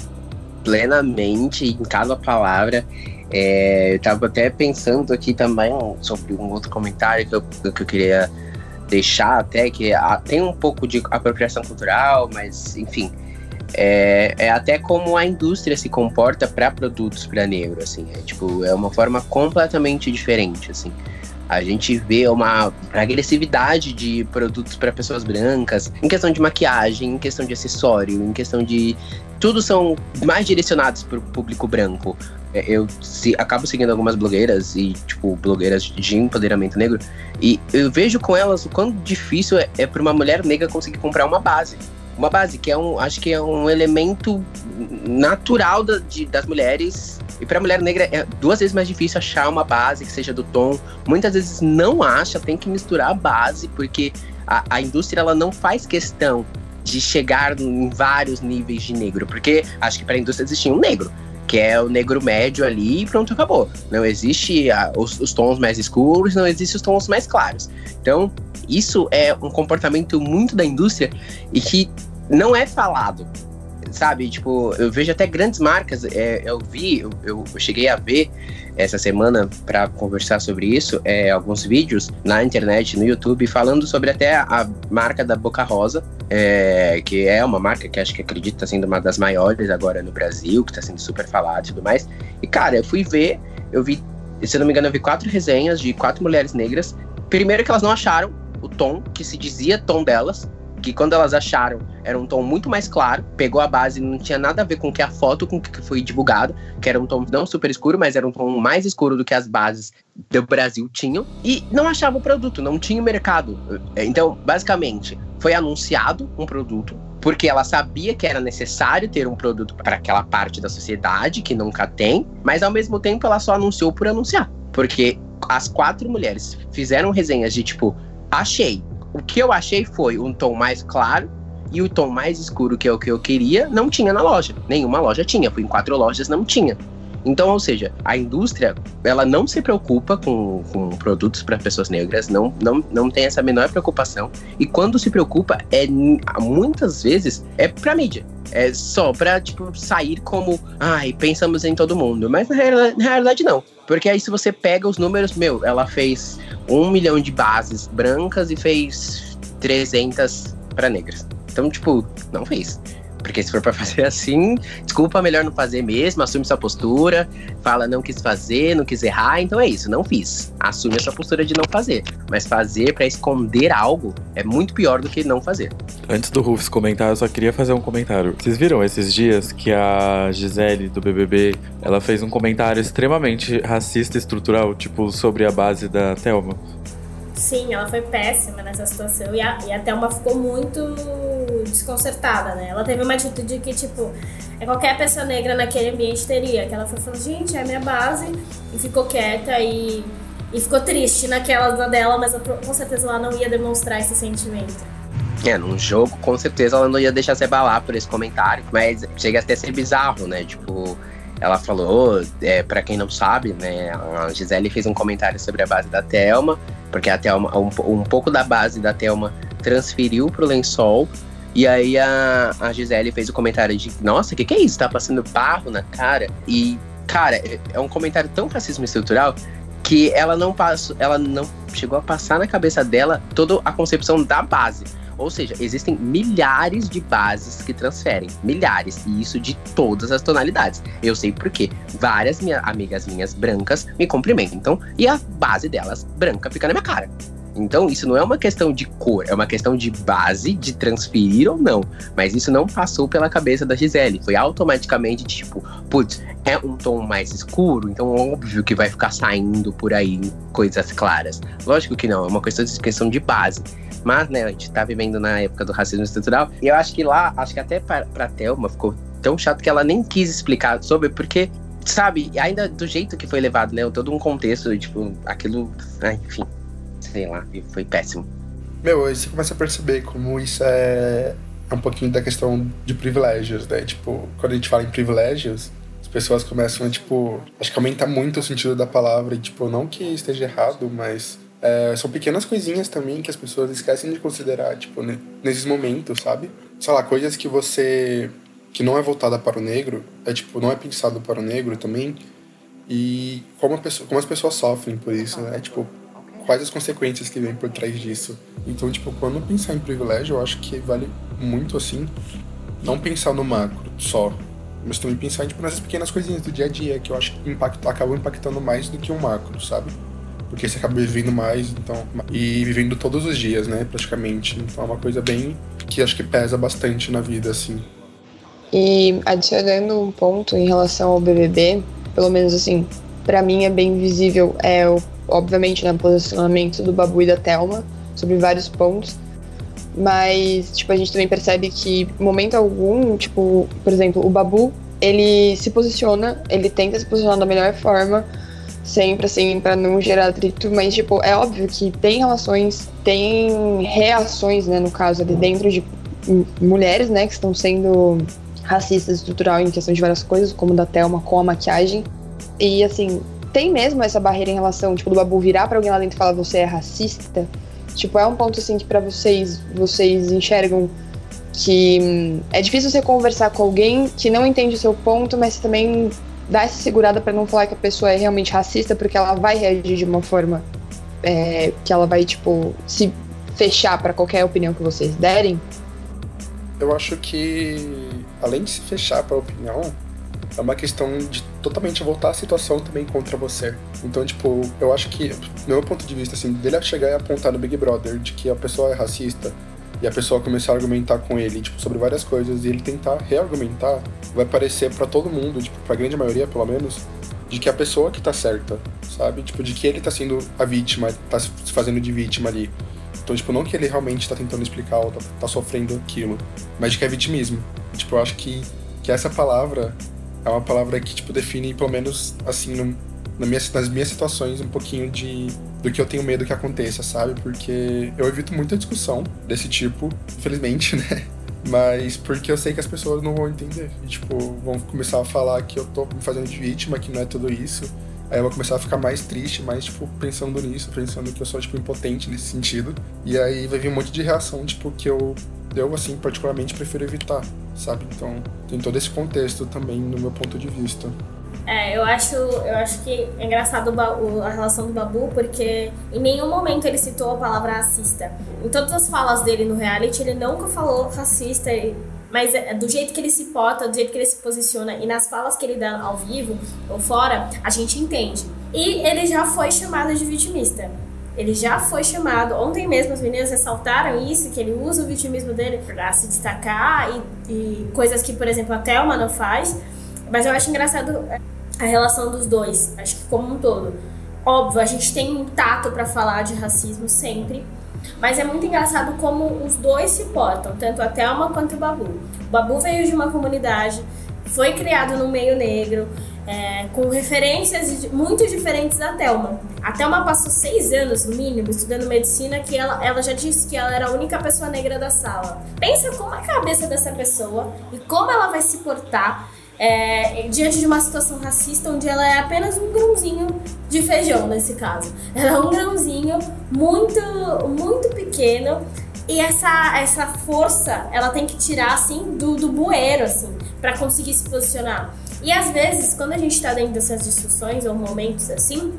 plenamente em cada palavra. É, eu tava até pensando aqui também sobre um outro comentário que eu, que eu queria deixar até que tem um pouco de apropriação cultural, mas enfim, é, é até como a indústria se comporta para produtos para negro, assim, é tipo é uma forma completamente diferente, assim. A gente vê uma agressividade de produtos para pessoas brancas, em questão de maquiagem, em questão de acessório, em questão de. Tudo são mais direcionados para o público branco. É, eu se, acabo seguindo algumas blogueiras e, tipo, blogueiras de empoderamento negro, e eu vejo com elas o quão difícil é, é para uma mulher negra conseguir comprar uma base. Uma base, que é um, acho que é um elemento natural da, de, das mulheres. E para a mulher negra é duas vezes mais difícil achar uma base que seja do tom. Muitas vezes não acha, tem que misturar a base, porque a, a indústria ela não faz questão de chegar em vários níveis de negro, porque acho que para a indústria existia um negro que é o negro médio ali e pronto, acabou. Não existe a, os, os, tons mais escuros, não existe os tons mais claros. Então, isso é um comportamento muito da indústria e que não é falado. Sabe, tipo, eu vejo até grandes marcas. É, eu vi, eu, eu cheguei a ver essa semana para conversar sobre isso, é, alguns vídeos na internet, no YouTube, falando sobre até a marca da Boca Rosa, é, que é uma marca que acho que acredito está sendo uma das maiores agora no Brasil, que está sendo super falada e tudo mais. E cara, eu fui ver, eu vi, se eu não me engano, eu vi quatro resenhas de quatro mulheres negras. Primeiro que elas não acharam o tom que se dizia tom delas, que quando elas acharam era um tom muito mais claro, pegou a base, não tinha nada a ver com que a foto com que foi divulgado, que era um tom não super escuro, mas era um tom mais escuro do que as bases do Brasil tinham, e não achava o produto, não tinha mercado. Então, basicamente, foi anunciado um produto, porque ela sabia que era necessário ter um produto para aquela parte da sociedade que nunca tem, mas ao mesmo tempo ela só anunciou por anunciar. Porque as quatro mulheres fizeram resenhas de tipo, achei. O que eu achei foi um tom mais claro e o tom mais escuro, que é o que eu queria, não tinha na loja. Nenhuma loja tinha. Fui em quatro lojas, não tinha. Então, ou seja, a indústria, ela não se preocupa com, com produtos para pessoas negras, não, não, não tem essa menor preocupação. E quando se preocupa, é muitas vezes é pra mídia. É só pra, tipo, sair como, ai, pensamos em todo mundo. Mas na, na realidade, não. Porque aí, se você pega os números, meu, ela fez um milhão de bases brancas e fez 300 para negras. Então, tipo, não fez. Porque se for para fazer assim, desculpa, melhor não fazer mesmo, assume sua postura, fala não quis fazer, não quis errar, então é isso, não fiz. Assume a sua postura de não fazer. Mas fazer para esconder algo é muito pior do que não fazer. Antes do Rufus comentar, eu só queria fazer um comentário. Vocês viram esses dias que a Gisele do BBB, ela fez um comentário extremamente racista e estrutural, tipo sobre a base da Thelma? Sim, ela foi péssima nessa situação e a, e a Thelma ficou muito desconcertada, né? Ela teve uma atitude que, tipo, é qualquer pessoa negra naquele ambiente teria. Que ela foi falando, gente, é a minha base. E ficou quieta e, e ficou triste naquela dela, mas com certeza ela não ia demonstrar esse sentimento. É, num jogo, com certeza ela não ia deixar se abalar por esse comentário. Mas chega até a ser bizarro, né? Tipo, ela falou, é, para quem não sabe, né, a Gisele fez um comentário sobre a base da Thelma, porque a Thelma, um, um pouco da base da Thelma transferiu pro lençol, e aí a, a Gisele fez o comentário de, nossa, o que, que é isso? Tá passando barro na cara? E, cara, é, um comentário tão racismo estrutural que ela não passou, ela não chegou a passar na cabeça dela toda a concepção da base. Ou seja, existem milhares de bases que transferem. Milhares. E isso de todas as tonalidades. Eu sei porque várias minha, amigas minhas brancas me cumprimentam e a base delas branca fica na minha cara. Então, isso não é uma questão de cor, é uma questão de base, de transferir ou não. Mas isso não passou pela cabeça da Gisele. Foi automaticamente tipo, putz, é um tom mais escuro, então óbvio que vai ficar saindo por aí coisas claras. Lógico que não, é uma questão de, questão de base. Mas, né, a gente tá vivendo na época do racismo estrutural. E eu acho que lá, acho que até pra, pra Thelma ficou tão chato que ela nem quis explicar sobre, porque, sabe, ainda do jeito que foi levado, né? Todo um contexto, tipo, aquilo. Ah, enfim, sei lá, foi péssimo. Meu, aí você começa a perceber como isso é, é um pouquinho da questão de privilégios, né? Tipo, quando a gente fala em privilégios, as pessoas começam a, tipo, acho que aumenta muito o sentido da palavra, e, tipo, não que esteja errado, mas é, são pequenas coisinhas também que as pessoas esquecem de considerar, tipo, nesses momentos, sabe? Sei lá, coisas que você. que não é voltada para o negro, é tipo, não é pensado para o negro também. E como, pessoa, como as pessoas sofrem por isso, né? Tipo, quais as consequências que vêm por trás disso. Então, tipo, quando pensar em privilégio, eu acho que vale muito, assim, não pensar no macro só, mas também pensar tipo, nessas pequenas coisinhas do dia a dia, que eu acho que impacto, acabam impactando mais do que o um macro, sabe? porque você acaba vivendo mais, então, e vivendo todos os dias, né, praticamente. Então é uma coisa bem que acho que pesa bastante na vida, assim. E adicionando um ponto em relação ao BBB, pelo menos assim, para mim é bem visível, é o, obviamente, né, posicionamento do Babu e da Thelma sobre vários pontos, mas, tipo, a gente também percebe que, momento algum, tipo, por exemplo, o Babu, ele se posiciona, ele tenta se posicionar da melhor forma, sempre, assim, para não gerar atrito, mas, tipo, é óbvio que tem relações, tem reações, né, no caso, ali dentro de mulheres, né, que estão sendo racistas estrutural em questão de várias coisas, como da Thelma com a maquiagem. E, assim, tem mesmo essa barreira em relação, tipo, do Babu virar pra alguém lá dentro e falar você é racista. Tipo, é um ponto, assim, que para vocês, vocês enxergam que hum, é difícil você conversar com alguém que não entende o seu ponto, mas também dar essa segurada para não falar que a pessoa é realmente racista, porque ela vai reagir de uma forma é, que ela vai, tipo, se fechar para qualquer opinião que vocês derem? Eu acho que, além de se fechar para opinião, é uma questão de totalmente voltar a situação também contra você. Então, tipo, eu acho que, do meu ponto de vista, assim, dele chegar e apontar no Big Brother de que a pessoa é racista, e a pessoa começar a argumentar com ele, tipo, sobre várias coisas, e ele tentar reargumentar, vai parecer para todo mundo, tipo, pra grande maioria, pelo menos, de que a pessoa que tá certa, sabe? Tipo, de que ele tá sendo a vítima, tá se fazendo de vítima ali. Então, tipo, não que ele realmente tá tentando explicar ou tá, tá sofrendo aquilo, mas de que é vitimismo. Tipo, eu acho que, que essa palavra é uma palavra que, tipo, define, pelo menos, assim, no, na minha, nas minhas situações, um pouquinho de do que eu tenho medo que aconteça, sabe? Porque eu evito muita discussão desse tipo, infelizmente, né? Mas porque eu sei que as pessoas não vão entender. E, tipo, vão começar a falar que eu tô me fazendo de vítima, que não é tudo isso. Aí eu vou começar a ficar mais triste, mais, tipo, pensando nisso, pensando que eu sou, tipo, impotente nesse sentido. E aí vai vir um monte de reação, tipo, que eu, eu assim, particularmente prefiro evitar, sabe? Então, tem todo esse contexto também, no meu ponto de vista. É, eu acho, eu acho que é engraçado a relação do Babu, porque em nenhum momento ele citou a palavra racista. Em todas as falas dele no reality, ele nunca falou racista, mas é, do jeito que ele se porta, do jeito que ele se posiciona e nas falas que ele dá ao vivo ou fora, a gente entende. E ele já foi chamado de vitimista. Ele já foi chamado. Ontem mesmo as meninas ressaltaram isso, que ele usa o vitimismo dele para se destacar e, e coisas que, por exemplo, a Thelma não faz. Mas eu acho engraçado a relação dos dois, acho que como um todo. Óbvio, a gente tem um tato para falar de racismo sempre, mas é muito engraçado como os dois se portam, tanto a Thelma quanto o Babu. O Babu veio de uma comunidade, foi criado no meio negro, é, com referências muito diferentes da Thelma. A Thelma passou seis anos, no mínimo, estudando medicina, que ela, ela já disse que ela era a única pessoa negra da sala. Pensa como é a cabeça dessa pessoa e como ela vai se portar é, diante de uma situação racista onde ela é apenas um grãozinho de feijão nesse caso. Ela é um grãozinho muito, muito pequeno e essa, essa força ela tem que tirar assim do, do bueiro assim para conseguir se posicionar. E às vezes, quando a gente está dentro dessas discussões ou momentos assim,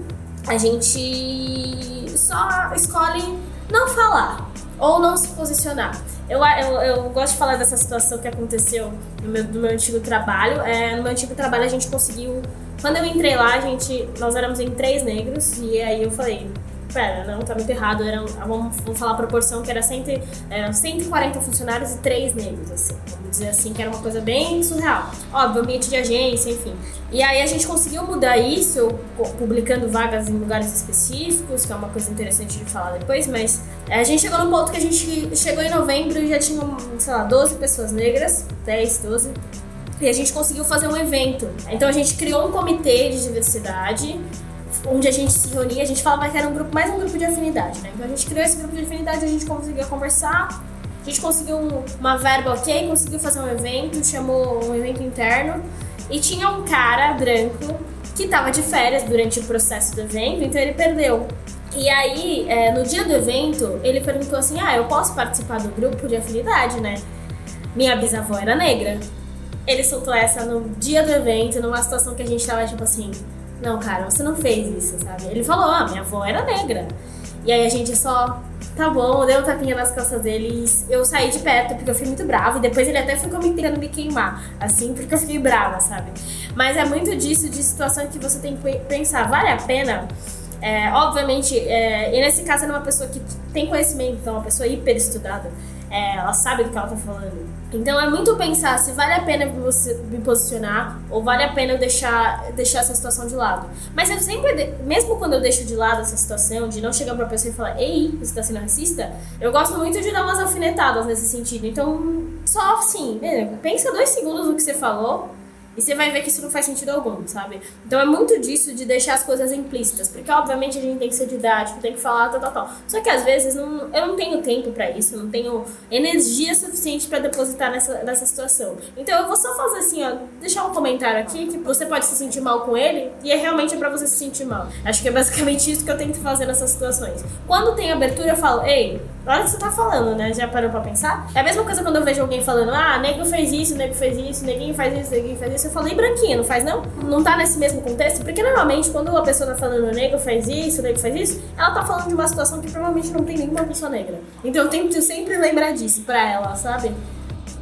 a gente só escolhe não falar ou não se posicionar. Eu, eu, eu gosto de falar dessa situação que aconteceu no meu, no meu antigo trabalho. É, no meu antigo trabalho a gente conseguiu. Quando eu entrei lá, a gente, nós éramos em três negros, e aí eu falei, pera, não, tá muito errado. Era, vamos, vamos falar a proporção que era, cento, era 140 funcionários e 3 negros, assim. Dizer assim, que era uma coisa bem surreal. Óbvio, ambiente de agência, enfim. E aí a gente conseguiu mudar isso, publicando vagas em lugares específicos, que é uma coisa interessante de falar depois, mas é, a gente chegou no ponto que a gente chegou em novembro e já tinha, sei lá, 12 pessoas negras, 10, 12. E a gente conseguiu fazer um evento. Então a gente criou um comitê de diversidade onde a gente se reunia, a gente falava que era um grupo, mais um grupo de afinidade, né? Então a gente criou esse grupo de afinidade, a gente conseguia conversar, a gente conseguiu uma verba ok, conseguiu fazer um evento, chamou um evento interno, e tinha um cara branco que estava de férias durante o processo do evento, então ele perdeu. E aí, é, no dia do evento, ele perguntou assim: Ah, eu posso participar do grupo de afinidade, né? Minha bisavó era negra. Ele soltou essa no dia do evento, numa situação que a gente tava tipo assim: não, cara, você não fez isso, sabe? Ele falou, ah, minha avó era negra. E aí a gente só, tá bom, deu um tapinha nas costas dele eu saí de perto porque eu fui muito brava. E depois ele até ficou me tentando me queimar, assim, porque eu fiquei brava, sabe? Mas é muito disso, de situação que você tem que pensar, vale a pena? É, obviamente, é, e nesse caso é uma pessoa que tem conhecimento, então uma pessoa hiper estudada é, ela sabe do que ela tá falando. Então é muito pensar se vale a pena você me posicionar ou vale a pena eu deixar, deixar essa situação de lado. Mas eu sempre, mesmo quando eu deixo de lado essa situação, de não chegar pra pessoa e falar, ei, você tá sendo racista, eu gosto muito de dar umas alfinetadas nesse sentido. Então, só assim, pensa dois segundos no que você falou e você vai ver que isso não faz sentido algum, sabe? Então é muito disso de deixar as coisas implícitas. Porque, obviamente, a gente tem que ser didático, tem que falar, tal, tal, tal. Só que às vezes não, eu não tenho tempo para isso, não tenho energia suficiente para depositar nessa, nessa situação. Então eu vou só fazer assim, ó, deixar um comentário aqui que você pode se sentir mal com ele e é realmente é pra você se sentir mal. Acho que é basicamente isso que eu tento fazer nessas situações. Quando tem abertura, eu falo, ei, olha o que você tá falando, né? Já parou pra pensar? É a mesma coisa quando eu vejo alguém falando, ah, nego fez isso, nego fez isso, neguinho faz isso, neguinho faz isso. Eu falei branquinha, não faz não? Não tá nesse mesmo contexto? Porque normalmente quando a pessoa tá falando nego faz isso, nego faz isso, ela tá falando de uma situação que provavelmente não tem nenhuma pessoa negra. Então eu tento sempre lembrar disso pra ela, sabe?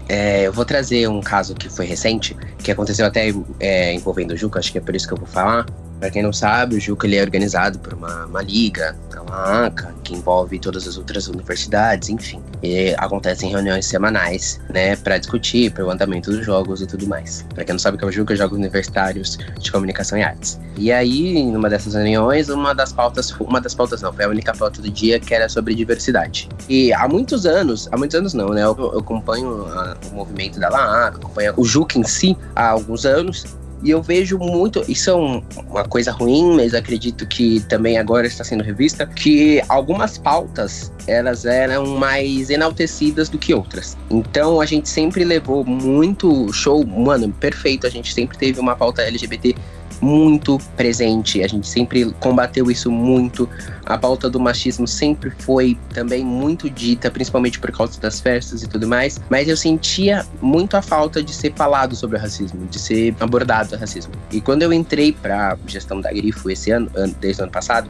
É, eu vou trazer um caso que foi recente, que aconteceu até é, envolvendo o Juca, acho que é por isso que eu vou falar. Para quem não sabe, o Juca ele é organizado por uma, uma liga, a ACA, que envolve todas as outras universidades, enfim. E acontecem reuniões semanais, né, para discutir para o andamento dos jogos e tudo mais. Para quem não sabe o que é o Juca, Jogos Universitários de Comunicação e Artes. E aí, numa dessas reuniões, uma das pautas, uma das pautas não, foi a única pauta do dia que era sobre diversidade. E há muitos anos, há muitos anos não, né, eu, eu acompanho a, o movimento da LAACA, acompanho o Juca em si há alguns anos, e eu vejo muito, isso é um, uma coisa ruim, mas acredito que também agora está sendo revista, que algumas pautas elas eram mais enaltecidas do que outras. Então a gente sempre levou muito show, mano, perfeito, a gente sempre teve uma pauta LGBT muito presente. A gente sempre combateu isso muito. A pauta do machismo sempre foi também muito dita, principalmente por causa das festas e tudo mais. Mas eu sentia muito a falta de ser falado sobre o racismo, de ser abordado o racismo. E quando eu entrei para gestão da Grifo esse ano, desde o ano passado,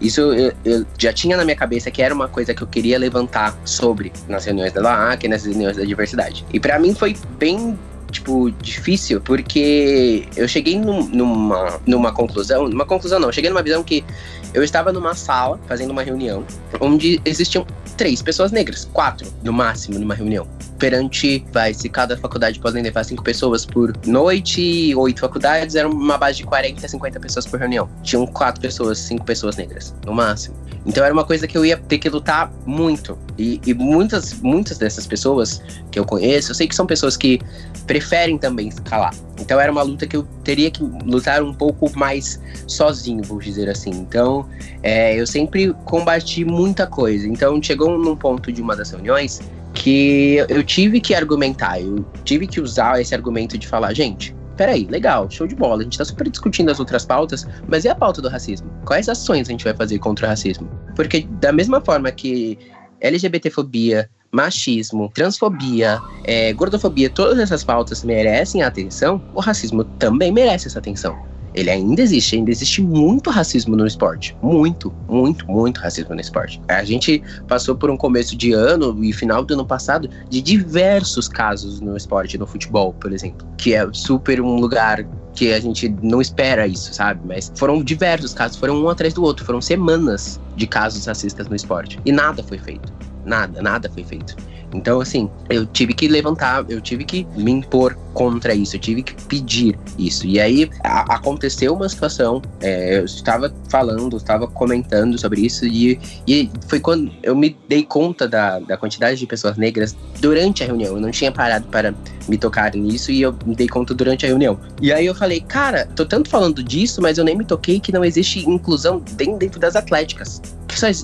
isso eu, eu, já tinha na minha cabeça que era uma coisa que eu queria levantar sobre nas reuniões da LAAC nas reuniões da diversidade. E para mim foi bem tipo, difícil, porque eu cheguei num, numa, numa conclusão, numa conclusão não, cheguei numa visão que eu estava numa sala fazendo uma reunião onde existiam três pessoas negras, quatro no máximo numa reunião. Perante, vai, se cada faculdade pode levar cinco pessoas por noite, oito faculdades, era uma base de 40 a 50 pessoas por reunião. Tinham quatro pessoas, cinco pessoas negras, no máximo. Então era uma coisa que eu ia ter que lutar muito. E, e muitas, muitas dessas pessoas que eu conheço, eu sei que são pessoas que preferem também se calar. Então era uma luta que eu teria que lutar um pouco mais sozinho, vou dizer assim. Então é, eu sempre combati muita coisa. Então chegou num ponto de uma das reuniões que eu tive que argumentar, eu tive que usar esse argumento de falar, gente, peraí, legal, show de bola, a gente tá super discutindo as outras pautas, mas e a pauta do racismo? Quais ações a gente vai fazer contra o racismo? Porque da mesma forma que LGBTfobia, machismo, transfobia, é, gordofobia, todas essas pautas merecem atenção, o racismo também merece essa atenção. Ele ainda existe, ainda existe muito racismo no esporte. Muito, muito, muito racismo no esporte. A gente passou por um começo de ano e final do ano passado de diversos casos no esporte, no futebol, por exemplo. Que é super um lugar que a gente não espera isso, sabe? Mas foram diversos casos, foram um atrás do outro, foram semanas de casos racistas no esporte. E nada foi feito. Nada, nada foi feito. Então, assim, eu tive que levantar, eu tive que me impor contra isso, eu tive que pedir isso. E aí a, aconteceu uma situação, é, eu estava falando, estava comentando sobre isso, e, e foi quando eu me dei conta da, da quantidade de pessoas negras durante a reunião. Eu não tinha parado para me tocar nisso e eu me dei conta durante a reunião. E aí eu falei, cara, tô tanto falando disso, mas eu nem me toquei que não existe inclusão dentro das atléticas.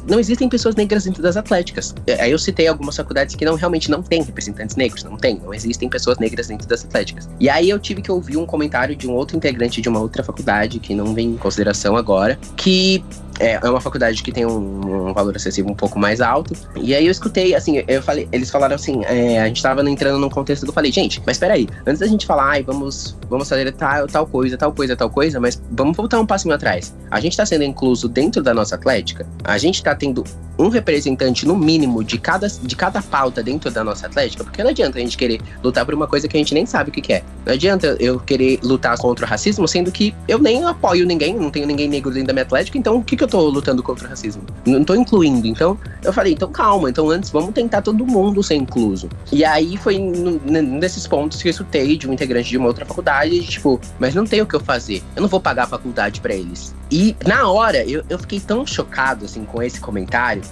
Não existem pessoas negras dentro das atléticas. Aí eu citei algumas faculdades que não realmente não têm representantes negros, não tem, não existem pessoas negras dentro das atléticas atléticas. E aí eu tive que ouvir um comentário de um outro integrante de uma outra faculdade, que não vem em consideração agora, que é, é uma faculdade que tem um, um, valor acessível um pouco mais alto. E aí eu escutei, assim, eu falei, eles falaram assim, é, a gente tava entrando num contexto que eu falei, gente, mas peraí, antes da gente falar, ai, vamos, vamos fazer tal, tal coisa, tal coisa, tal coisa, mas vamos voltar um passinho atrás. A gente tá sendo incluso dentro da nossa atlética, a gente tá tendo um representante, no mínimo, de cada, de cada pauta dentro da nossa atlética, porque não adianta a gente querer lutar por uma coisa que a gente nem sabe o que, que é. Não adianta eu querer lutar contra o racismo, sendo que eu nem apoio ninguém, não tenho ninguém negro dentro da minha atlética, então o que, que eu tô lutando contra o racismo. Não tô incluindo. Então, eu falei, então calma, então antes vamos tentar todo mundo ser incluso. E aí foi nesses pontos que eu escutei de um integrante de uma outra faculdade, tipo, mas não tem o que eu fazer. Eu não vou pagar a faculdade para eles. E na hora, eu, eu fiquei tão chocado, assim, com esse comentário,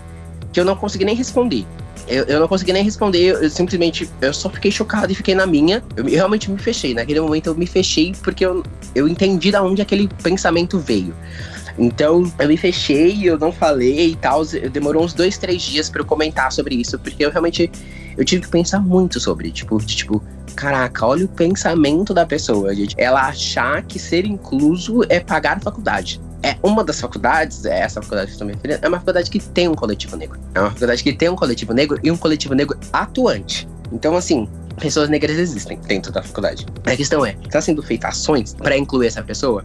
que eu não consegui nem responder. Eu, eu, não consegui nem responder, eu, simplesmente, eu só fiquei chocado e fiquei na minha. Eu, eu, realmente me fechei, naquele momento eu me fechei porque eu, eu entendi da onde aquele pensamento veio. Então, eu me fechei, eu não falei e tal. Demorou uns dois, três dias para eu comentar sobre isso, porque eu realmente eu tive que pensar muito sobre, tipo, tipo, caraca, olha o pensamento da pessoa, gente. Ela achar que ser incluso é pagar faculdade. É uma das faculdades, é essa faculdade que eu estou me referindo, é uma faculdade que tem um coletivo negro. É uma faculdade que tem um coletivo negro e um coletivo negro atuante. Então, assim, pessoas negras existem dentro da faculdade. A questão é, está sendo feita ações para incluir essa pessoa?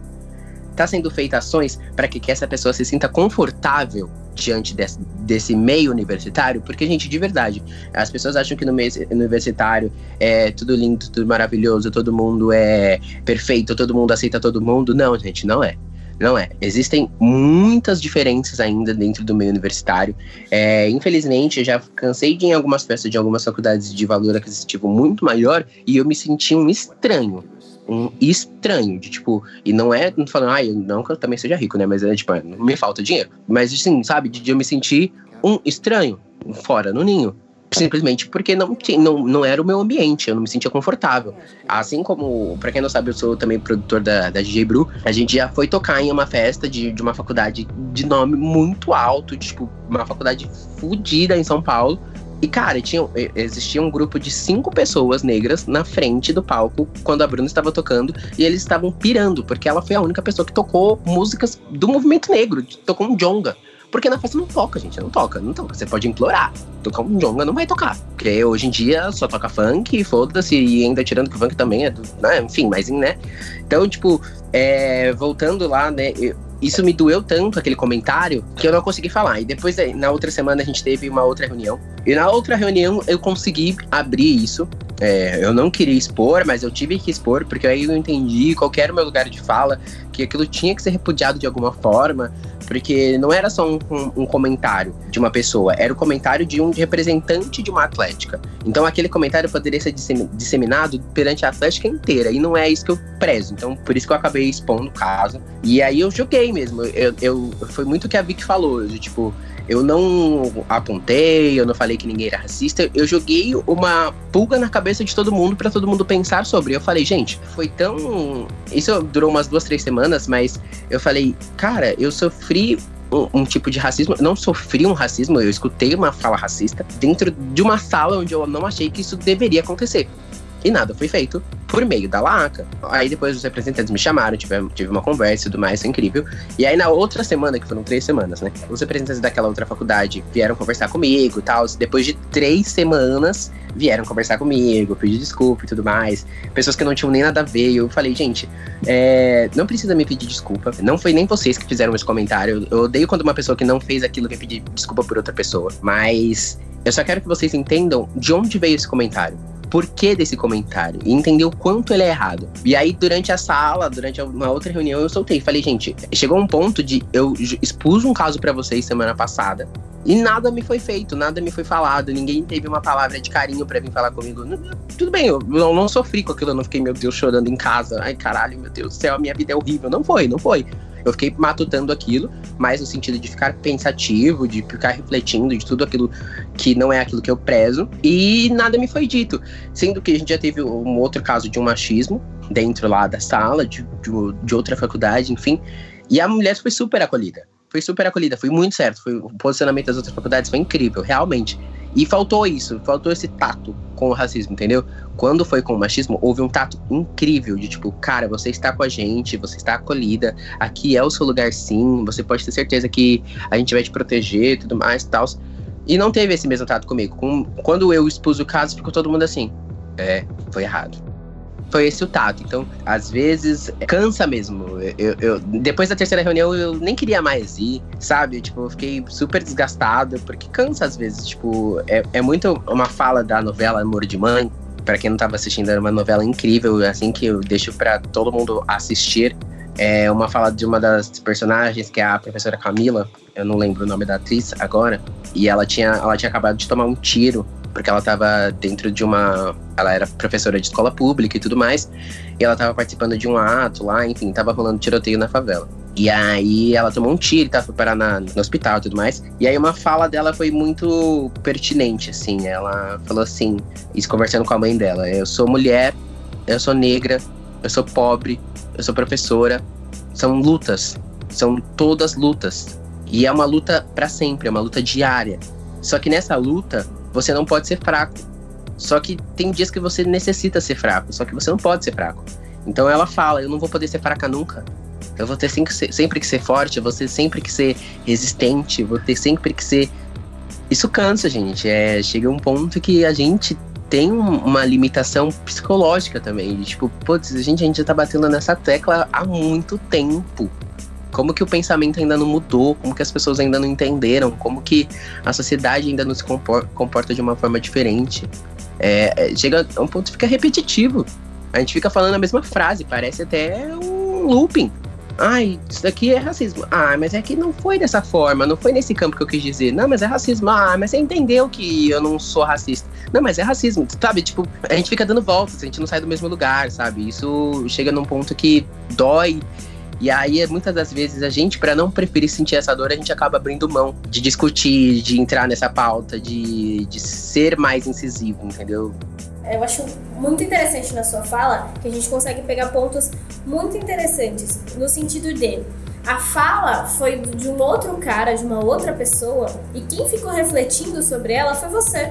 está sendo feita ações para que, que essa pessoa se sinta confortável diante desse, desse, meio universitário, porque, gente, de verdade, as pessoas acham que no meio universitário é tudo lindo, tudo maravilhoso, todo mundo é perfeito, todo mundo aceita todo mundo. Não, gente, não é. Não é. Existem muitas diferenças ainda dentro do meio universitário. É, infelizmente, eu já cansei de ir em algumas festas de algumas faculdades de valor aquisitivo muito maior e eu me senti um estranho um estranho, de tipo, e não é não falando, ah, eu não que eu também seja rico, né? Mas é tipo, não me falta dinheiro. Mas assim, sabe, de, de eu me sentir um estranho fora no ninho simplesmente porque não, não, não era o meu ambiente, eu não me sentia confortável. Assim como, para quem não sabe, eu sou também produtor da, da DJ Bru, a gente já foi tocar em uma festa de, de uma faculdade de nome muito alto, tipo, uma faculdade fodida em São Paulo. E, cara, tinha, existia um grupo de cinco pessoas negras na frente do palco quando a Bruna estava tocando e eles estavam pirando, porque ela foi a única pessoa que tocou músicas do movimento negro, tocou um jonga. Porque na festa não toca, gente. Não toca, não toca. Você pode implorar. Tocar um jonga não vai tocar. Porque hoje em dia só toca funk, foda-se, e ainda tirando que o funk também é do. Né? Enfim, mas né? Então, tipo, é, voltando lá, né? Eu, isso me doeu tanto, aquele comentário, que eu não consegui falar. E depois, na outra semana, a gente teve uma outra reunião. E na outra reunião, eu consegui abrir isso. É, eu não queria expor, mas eu tive que expor, porque aí eu entendi qual era o meu lugar de fala, que aquilo tinha que ser repudiado de alguma forma, porque não era só um, um, um, comentário de uma pessoa, era o comentário de um representante de uma atlética. Então aquele comentário poderia ser disseminado perante a atlética inteira, e não é isso que eu prezo. Então por isso que eu acabei expondo o caso. E aí eu joguei mesmo. Eu, eu, foi muito o que a Vicky falou, de, tipo, eu não apontei, eu não falei que ninguém era racista, eu joguei uma pulga na cabeça de todo mundo para todo mundo pensar sobre. Eu falei, gente, foi tão. Isso durou umas duas, três semanas, mas eu falei, cara, eu sofri um, um, tipo de racismo. Não sofri um racismo, eu escutei uma fala racista dentro de uma sala onde eu não achei que isso deveria acontecer. E nada foi feito por meio da LACA. Aí depois os representantes me chamaram, tive, tive uma conversa e tudo mais, foi incrível. E aí na outra semana, que foram três semanas, né? Os representantes daquela outra faculdade vieram conversar comigo e tal. Depois de três semanas, vieram conversar comigo, pedir desculpa e tudo mais. Pessoas que não tinham nem nada a ver. Eu falei, gente, é, não precisa me pedir desculpa. Não foi nem vocês que fizeram esse comentário. Eu odeio quando uma pessoa que não fez aquilo vem pedir desculpa por outra pessoa. Mas eu só quero que vocês entendam de onde veio esse comentário porquê desse comentário e entender o quanto ele é errado. E aí, durante a sala, durante uma outra reunião, eu soltei. Falei, gente, chegou um ponto de eu expus um caso para vocês semana passada e nada me foi feito, nada me foi falado, ninguém teve uma palavra de carinho para vir falar comigo. Tudo bem, eu não, não sofri com aquilo, eu não fiquei, meu Deus, chorando em casa. Ai, caralho, meu Deus do céu, a minha vida é horrível. Não foi, não foi. Eu fiquei matutando aquilo, mais no sentido de ficar pensativo, de ficar refletindo de tudo aquilo que não é aquilo que eu prezo, e nada me foi dito. Sendo que a gente já teve um outro caso de um machismo dentro lá da sala, de, de, de outra faculdade, enfim, e a mulher foi super acolhida. Foi super acolhida, foi muito certo. Foi, o posicionamento das outras faculdades foi incrível, realmente. E faltou isso, faltou esse tato com o racismo, entendeu? Quando foi com o machismo, houve um tato incrível de tipo, cara, você está com a gente, você está acolhida, aqui é o seu lugar sim, você pode ter certeza que a gente vai te proteger tudo mais tal. E não teve esse mesmo tato comigo. Com, quando eu expus o caso, ficou todo mundo assim. É, foi errado foi esse o tato. Então, às vezes, cansa mesmo. Eu, eu, depois da terceira reunião, eu nem queria mais ir, sabe? Tipo, eu fiquei super desgastado, porque cansa às vezes. Tipo, é, é muito uma fala da novela Amor de Mãe. Para quem não tava assistindo, era uma novela incrível, assim, que eu deixo para todo mundo assistir. É uma fala de uma das personagens, que é a professora Camila, eu não lembro o nome da atriz agora, e ela tinha, ela tinha acabado de tomar um tiro porque ela estava dentro de uma. Ela era professora de escola pública e tudo mais, e ela estava participando de um ato lá, enfim, estava rolando tiroteio na favela. E aí ela tomou um tiro, tava foi parar na, no hospital e tudo mais. E aí uma fala dela foi muito pertinente, assim. Ela falou assim, isso conversando com a mãe dela: Eu sou mulher, eu sou negra, eu sou pobre, eu sou professora. São lutas, são todas lutas. E é uma luta para sempre, é uma luta diária. Só que nessa luta, você não pode ser fraco. Só que tem dias que você necessita ser fraco, só que você não pode ser fraco. Então ela fala: eu não vou poder ser fraca nunca. Eu vou ter sempre que ser, forte, eu vou ter sempre que ser resistente, vou ter sempre que ser. Isso cansa, gente. É, chega um ponto que a gente tem uma limitação psicológica também. De, tipo, putz, gente, a gente já tá batendo nessa tecla há muito tempo. Como que o pensamento ainda não mudou? Como que as pessoas ainda não entenderam? Como que a sociedade ainda não se comporta de uma forma diferente? É, é, chega a um ponto que fica repetitivo. A gente fica falando a mesma frase, parece até um looping. Ai, isso daqui é racismo. Ah, mas é que não foi dessa forma, não foi nesse campo que eu quis dizer. Não, mas é racismo. Ah, mas você entendeu que eu não sou racista. Não, mas é racismo, sabe? Tipo, a gente fica dando voltas, a gente não sai do mesmo lugar, sabe? Isso chega num ponto que dói. E aí, muitas das vezes, a gente, para não preferir sentir essa dor, a gente acaba abrindo mão de discutir, de entrar nessa pauta, de, de ser mais incisivo, entendeu? Eu acho muito interessante na sua fala que a gente consegue pegar pontos muito interessantes no sentido de a fala foi de um outro cara, de uma outra pessoa, e quem ficou refletindo sobre ela foi você.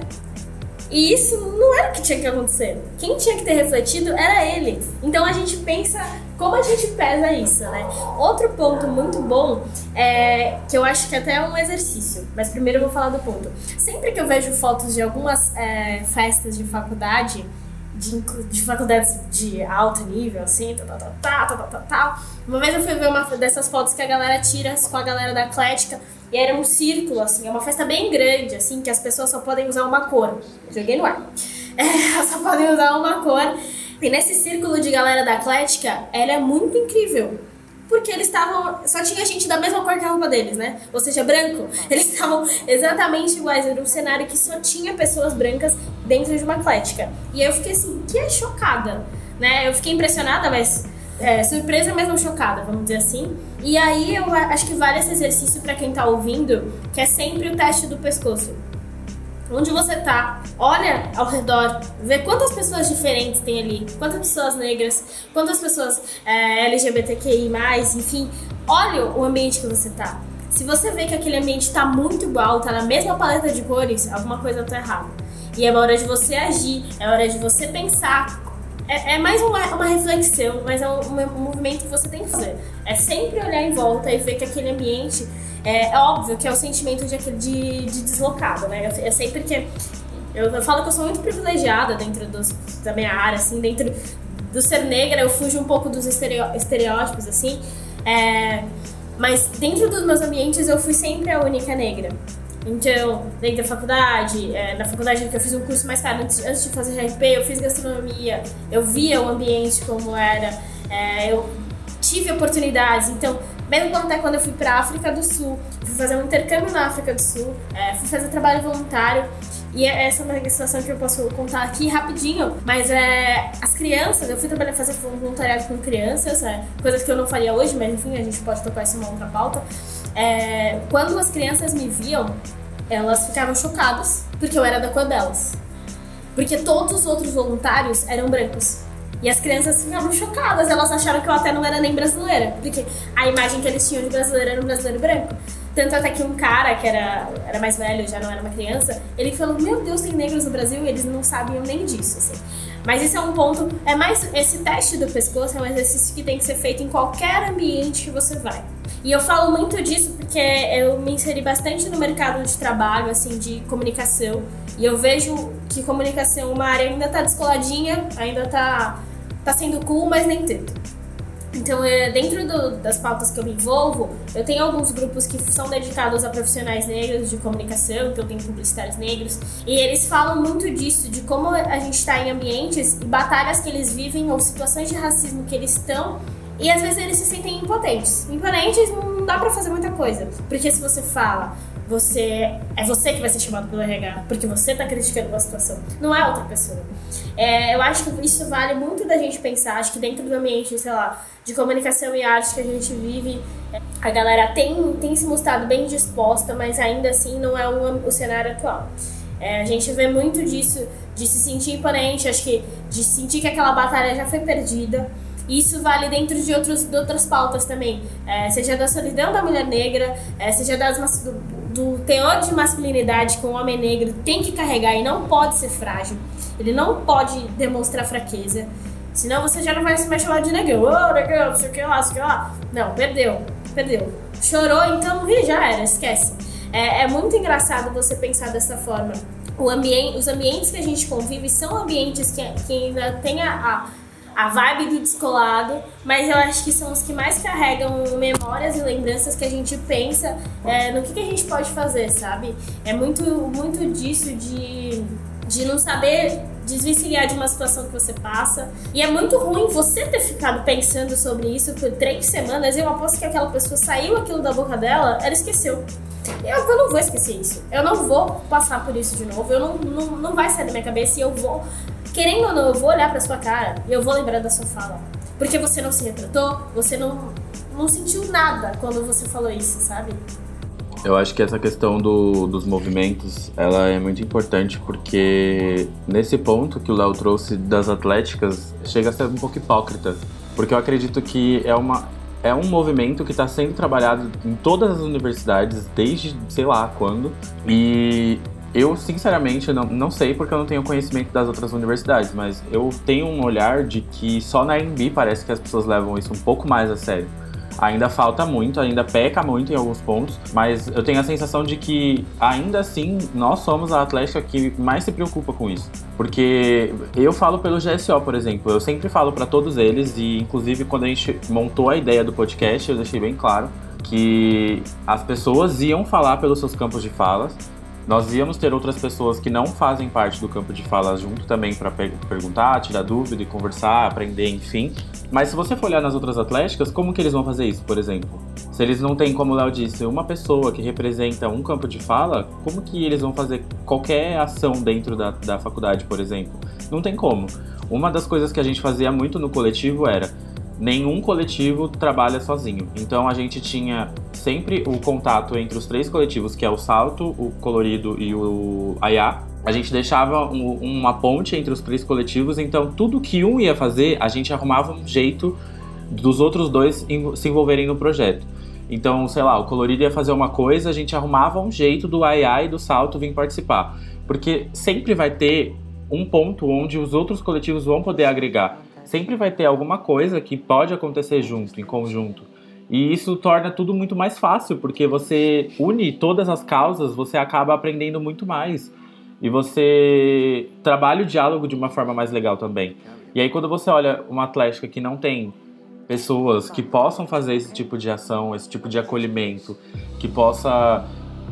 E isso não era o que tinha que acontecer. Quem tinha que ter refletido era ele. Então a gente pensa como a gente pesa isso, né? Outro ponto muito bom é que eu acho que até é um exercício, mas primeiro eu vou falar do ponto. Sempre que eu vejo fotos de algumas é, festas de faculdade, de, de faculdades de alto nível, assim, tal, tal, tal, tal, tal, tal, Uma vez eu fui ver uma dessas fotos que a galera tira com a galera da Atlética e era um círculo, assim, é uma festa bem grande, assim, que as pessoas só podem usar uma cor. Joguei no ar. É, só podem usar uma cor. E nesse círculo de galera da Atlética, ela é muito incrível. Porque eles estavam. Só tinha gente da mesma cor que a roupa deles, né? Ou seja, branco. Eles estavam exatamente iguais. Era um cenário que só tinha pessoas brancas dentro de uma Atlética. E eu fiquei assim, que é chocada. Né? Eu fiquei impressionada, mas é, surpresa, mas não chocada, vamos dizer assim. E aí eu acho que vale esse exercício para quem tá ouvindo, que é sempre o teste do pescoço. Onde você tá, olha ao redor, vê quantas pessoas diferentes tem ali, quantas pessoas negras, quantas pessoas é, LGBTQI, enfim, olha o ambiente que você tá. Se você vê que aquele ambiente tá muito igual, tá na mesma paleta de cores, alguma coisa tá errada. E é hora de você agir, é hora de você pensar é, é mais uma, uma, reflexão, mas é um, um, movimento que você tem que fazer. É sempre olhar em volta e ver que aquele ambiente é, é óbvio que é o sentimento de, de, de deslocado, né? É, é sempre que. Eu, eu, falo que eu sou muito privilegiada dentro dos, da minha área, assim, dentro do ser negra, eu fujo um pouco dos estereótipos, assim. É, mas dentro dos meus ambientes eu fui sempre a única negra. Então, dentro da faculdade, é, na faculdade que eu fiz um curso mais caro, antes, antes de fazer RP, eu fiz gastronomia, eu via o ambiente como era, é, eu tive oportunidades. Então, mesmo até quando eu fui para a África do Sul, fui fazer um intercâmbio na África do Sul, é, fui fazer trabalho voluntário. E é, essa é uma situação que eu posso contar aqui rapidinho, mas é as crianças, eu fui trabalhar fazer voluntariado com crianças, é, coisas que eu não faria hoje, mas enfim, a gente pode tocar isso em uma outra pauta. É, quando as crianças me viam, elas ficavam chocadas porque eu era da cor delas. Porque todos os outros voluntários eram brancos. E as crianças ficavam chocadas, elas acharam que eu até não era nem brasileira. Porque a imagem que eles tinham de brasileiro era um brasileiro branco. Tanto até que um cara que era, era mais velho, já não era uma criança, ele falou: Meu Deus, tem negros no Brasil e eles não sabiam nem disso. Assim. Mas isso é um ponto. É mais. Esse teste do pescoço é um exercício que tem que ser feito em qualquer ambiente que você vai. E eu falo muito disso porque eu me inseri bastante no mercado de trabalho, assim, de comunicação. E eu vejo que comunicação, uma área ainda tá descoladinha, ainda tá, tá sendo cool, mas nem tanto. Então, é, dentro do, das pautas que eu me envolvo, eu tenho alguns grupos que são dedicados a profissionais negros de comunicação, então eu tenho publicitários negros, e eles falam muito disso, de como a gente está em ambientes e batalhas que eles vivem ou situações de racismo que eles estão e às vezes eles se sentem impotentes. Impotentes não dá para fazer muita coisa. Porque se você fala, você é você que vai ser chamado pelo RH, porque você tá criticando uma situação, não é outra pessoa. É, eu acho que isso vale muito da gente pensar. Acho que dentro do ambiente, sei lá, de comunicação e arte que a gente vive, a galera tem, tem se mostrado bem disposta, mas ainda assim não é o, o cenário atual. É, a gente vê muito disso, de se sentir imponente, acho que de sentir que aquela batalha já foi perdida. Isso vale dentro de, outros, de outras pautas também, é, seja da solidão da mulher negra, é, seja das, do, do teor de masculinidade que o homem negro tem que carregar e não pode ser frágil. Ele não pode demonstrar fraqueza. Senão você já não vai se mais chamar de negão. Ô, oh, negão, não sei o que lá, sei o que lá. Não, perdeu, perdeu. Chorou, então já era, esquece. É, é muito engraçado você pensar dessa forma. O ambiente, os ambientes que a gente convive são ambientes que, que ainda tem a, a vibe do descolado, mas eu acho que são os que mais carregam memórias e lembranças que a gente pensa é, no que, que a gente pode fazer, sabe? É muito, muito disso de, de não saber desvencilhar de uma situação que você passa. E é muito ruim você ter ficado pensando sobre isso por três semanas. Eu aposto que aquela pessoa saiu aquilo da boca dela, ela esqueceu. Eu, eu não vou esquecer isso. Eu não vou passar por isso de novo. Eu não, não, não vai sair da minha cabeça e eu vou. Querendo ou não, eu vou olhar pra sua cara e eu vou lembrar da sua fala. Porque você não se retratou, você não, não sentiu nada quando você falou isso, sabe? Eu acho que essa questão do, dos movimentos, ela é muito importante porque nesse ponto que o Léo trouxe das atléticas, chega a ser um pouco hipócrita. Porque eu acredito que é, uma, é um movimento que está sendo trabalhado em todas as universidades desde sei lá quando. E eu, sinceramente, não, não sei porque eu não tenho conhecimento das outras universidades, mas eu tenho um olhar de que só na MB parece que as pessoas levam isso um pouco mais a sério. Ainda falta muito, ainda peca muito em alguns pontos, mas eu tenho a sensação de que ainda assim nós somos a Atlética que mais se preocupa com isso. Porque eu falo pelo GSO, por exemplo, eu sempre falo para todos eles e inclusive quando a gente montou a ideia do podcast, eu deixei bem claro que as pessoas iam falar pelos seus campos de falas nós íamos ter outras pessoas que não fazem parte do campo de fala junto também para perguntar, tirar dúvida e conversar, aprender, enfim. Mas se você for olhar nas outras atléticas, como que eles vão fazer isso, por exemplo? Se eles não têm, como o Léo disse, uma pessoa que representa um campo de fala, como que eles vão fazer qualquer ação dentro da, da faculdade, por exemplo? Não tem como. Uma das coisas que a gente fazia muito no coletivo era nenhum coletivo trabalha sozinho. Então a gente tinha sempre o contato entre os três coletivos, que é o Salto, o Colorido e o Ayá. A gente deixava um, uma ponte entre os três coletivos, então tudo que um ia fazer, a gente arrumava um jeito dos outros dois se envolverem no projeto. Então, sei lá, o Colorido ia fazer uma coisa, a gente arrumava um jeito do Ayá e do Salto vir participar. Porque sempre vai ter um ponto onde os outros coletivos vão poder agregar sempre vai ter alguma coisa que pode acontecer junto, em conjunto. E isso torna tudo muito mais fácil, porque você une todas as causas, você acaba aprendendo muito mais. E você trabalha o diálogo de uma forma mais legal também. E aí, quando você olha uma atlética que não tem pessoas que possam fazer esse tipo de ação, esse tipo de acolhimento, que possa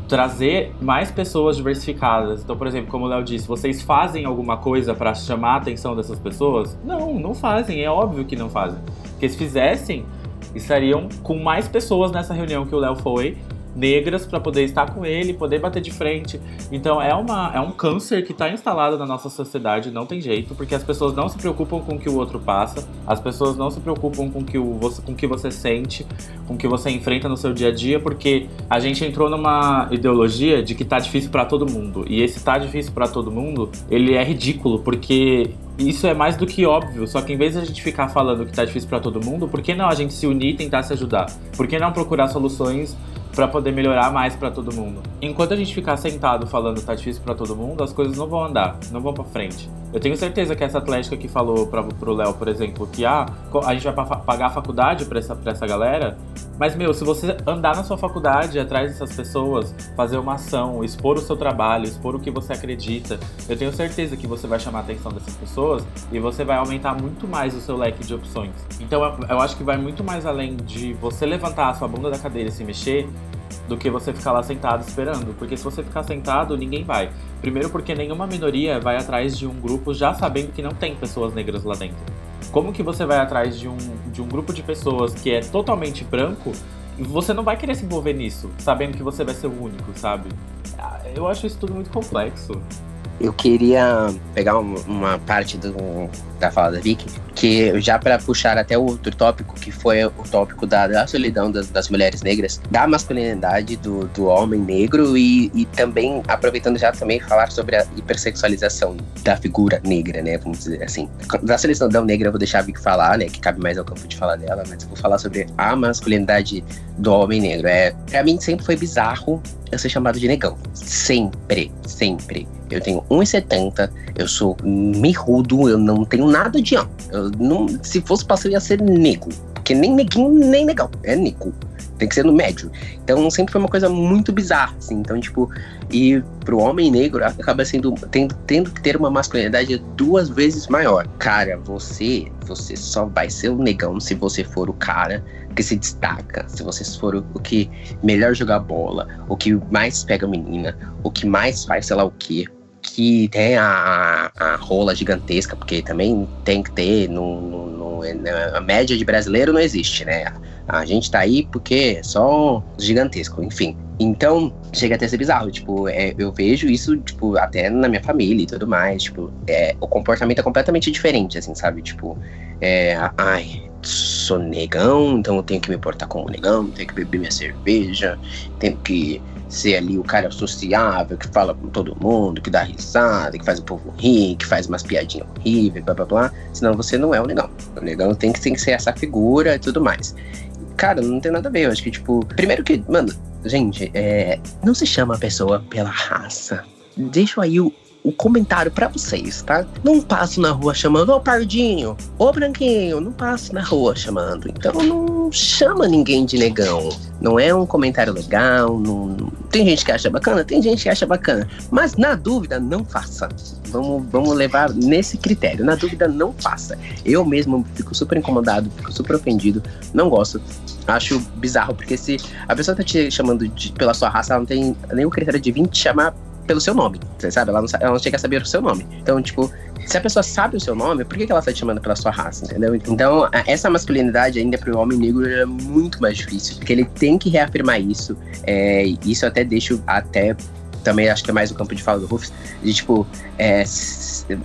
trazer mais pessoas diversificadas. Então, por exemplo, como o Léo disse, vocês fazem alguma coisa para chamar a atenção dessas pessoas? Não, não fazem, é óbvio que não fazem. Porque se fizessem, estariam com mais pessoas nessa reunião que o Léo foi negras para poder estar com ele, poder bater de frente. Então é, uma, é um câncer que está instalado na nossa sociedade, não tem jeito, porque as pessoas não se preocupam com o que o outro passa, as pessoas não se preocupam com que o, com que você sente, com o que você enfrenta no seu dia a dia, porque a gente entrou numa ideologia de que tá difícil para todo mundo. E esse tá difícil para todo mundo, ele é ridículo, porque isso é mais do que óbvio, só que em vez de a gente ficar falando que tá difícil para todo mundo, por que não a gente se unir e tentar se ajudar? Por que não procurar soluções para poder melhorar mais para todo mundo. Enquanto a gente ficar sentado falando tá difícil para todo mundo, as coisas não vão andar, não vão para frente. Eu tenho certeza que essa atlética que falou para pro Léo, por exemplo, que ah, a gente vai pagar a faculdade para essa, pra essa galera, mas meu, se você andar na sua faculdade atrás dessas pessoas, fazer uma ação, expor o seu trabalho, expor o que você acredita, eu tenho certeza que você vai chamar a atenção dessas pessoas e você vai aumentar muito mais o seu leque de opções. Então eu, acho que vai muito mais além de você levantar a sua bunda da cadeira e se mexer, do que você ficar lá sentado esperando. Porque se você ficar sentado, ninguém vai. Primeiro, porque nenhuma minoria vai atrás de um grupo já sabendo que não tem pessoas negras lá dentro. Como que você vai atrás de um, de um grupo de pessoas que é totalmente branco você não vai querer se envolver nisso, sabendo que você vai ser o único, sabe? Ah, eu acho isso tudo muito complexo. Eu queria pegar uma parte do, da fala da Vicky, que já para puxar até outro tópico, que foi o tópico da, da solidão das, das, mulheres negras, da masculinidade do, do homem negro e, e também, aproveitando já também, falar sobre a hipersexualização da figura negra, né? Vamos dizer assim. Da solidão negra eu vou deixar a Vicky falar, né? Que cabe mais ao campo de fala dela, mas eu vou falar sobre a masculinidade do homem negro. É, pra mim sempre foi bizarro eu ser chamado de negão. Sempre, sempre. Eu tenho 1,70, eu sou mirrudo, eu não tenho nada de amo. Eu não, se fosse pra ser, ia ser nego. Porque nem neguinho, nem negão. É nego. Tem que ser no médio. Então sempre foi uma coisa muito bizarra, assim. Então, tipo, e pro homem negro acaba sendo tendo, tendo que ter uma masculinidade duas vezes maior. Cara, você, você só vai ser um negão se você for o cara que se destaca, se você for o, o que melhor jogar bola, o que mais pega a menina, o que mais faz sei lá o que, que tem a, a, rola gigantesca, porque também tem que ter, no, no, no, a média de brasileiro não existe, né? A gente tá aí porque é só gigantesco, enfim. Então, chega até a ser bizarro, tipo, é, eu vejo isso, tipo, até na minha família e tudo mais, tipo, é, o comportamento é completamente diferente, assim, sabe? Tipo, é, ai, sou negão, então eu tenho que me portar como negão, tenho que beber minha cerveja, tenho que ser ali o cara sociável, que fala com todo mundo, que dá risada, que faz o povo rir, que faz umas piadinhas horríveis, blá blá blá. Senão você não é o negão. O negão tem que, tem que ser essa figura e tudo mais. Cara, não tem nada a ver. Eu acho que, tipo, primeiro que, mano, gente, é, não se chama a pessoa pela raça. Deixa aí o, o comentário para vocês, tá? Não passo na rua chamando, ô Pardinho, ô Branquinho, não passo na rua chamando. Então não chama ninguém de negão. Não é um comentário legal. Não... Tem gente que acha bacana, tem gente que acha bacana. Mas na dúvida, não faça. Vamos, vamos levar nesse critério. Na dúvida, não faça. Eu mesmo fico super incomodado, fico super ofendido, não gosto. Acho bizarro, porque se a pessoa tá te chamando de, pela sua raça, ela não tem nenhum critério de vir te chamar pelo seu nome, você sabe? Ela não, ela não chega a saber o seu nome. Então, tipo, se a pessoa sabe o seu nome, por que, ela está te chamando pela sua raça, entendeu? Então, essa masculinidade ainda para o homem negro é muito mais difícil, porque ele tem que reafirmar isso. É, isso até deixa até também acho que é mais o campo de fala do Rufus, de tipo, é,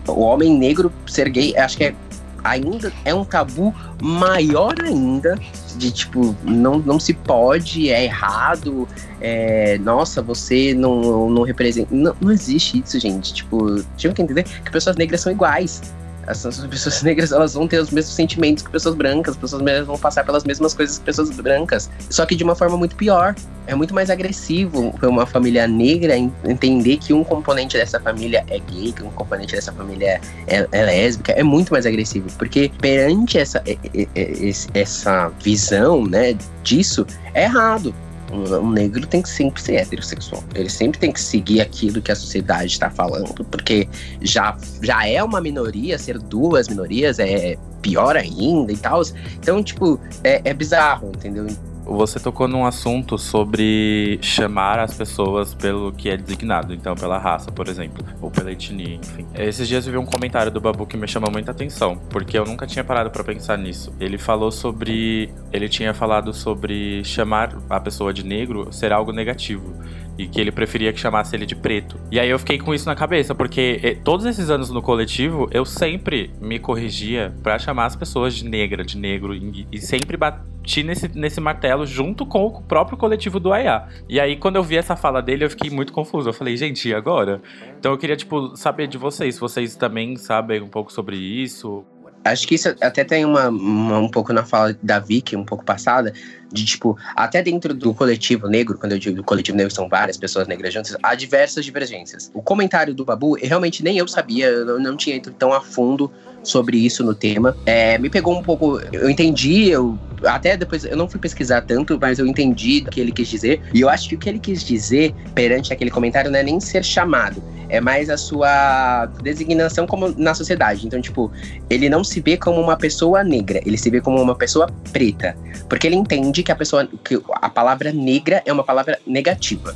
o homem negro ser gay, acho que é ainda é um tabu maior ainda de tipo, não, não se pode, é errado, é, nossa, você não, não representa. Não, não existe isso, gente. Tipo, tinha que entender que pessoas negras são iguais. Essas pessoas negras elas vão ter os mesmos sentimentos que pessoas brancas, pessoas negras vão passar pelas mesmas coisas que pessoas brancas, só que de uma forma muito pior. É muito mais agressivo para uma família negra entender que um componente dessa família é gay, que um componente dessa família é, é, é lésbica, é muito mais agressivo, porque perante essa, essa visão, né, disso, é errado. Um, negro tem que sempre ser heterossexual. Ele sempre tem que seguir aquilo que a sociedade está falando, porque já, já é uma minoria, ser duas minorias é pior ainda e tal. Então, tipo, é, é bizarro, entendeu? Você tocou num assunto sobre chamar as pessoas pelo que é designado, então pela raça, por exemplo, ou pela etnia, enfim. Esses dias eu vi um comentário do Babu que me chamou muita atenção, porque eu nunca tinha parado para pensar nisso. Ele falou sobre, ele tinha falado sobre chamar a pessoa de negro ser algo negativo e que ele preferia que chamasse ele de preto. E aí eu fiquei com isso na cabeça, porque eh, todos esses anos no coletivo eu sempre me corrigia para chamar as pessoas de negra, de negro e, sempre bati nesse, nesse martelo junto com o próprio coletivo do AIA. E aí quando eu vi essa fala dele eu fiquei muito confuso. Eu falei, gente, e agora? Então eu queria tipo saber de vocês, vocês também sabem um pouco sobre isso? Acho que isso até tem uma, uma, um pouco na fala da Vicky, um pouco passada, de tipo, até dentro do coletivo negro, quando eu digo coletivo negro são várias pessoas negras juntas, há diversas divergências. O comentário do Babu, realmente nem eu sabia, eu não tinha ido tão a fundo sobre isso no tema. É, me pegou um pouco, eu entendi, eu até depois eu não fui pesquisar tanto, mas eu entendi o que ele quis dizer. E eu acho que o que ele quis dizer perante aquele comentário não é nem ser chamado, é mais a sua designação como na sociedade. Então, tipo, ele não se vê como uma pessoa negra, ele se vê como uma pessoa preta, porque ele entende que a pessoa que a palavra negra é uma palavra negativa.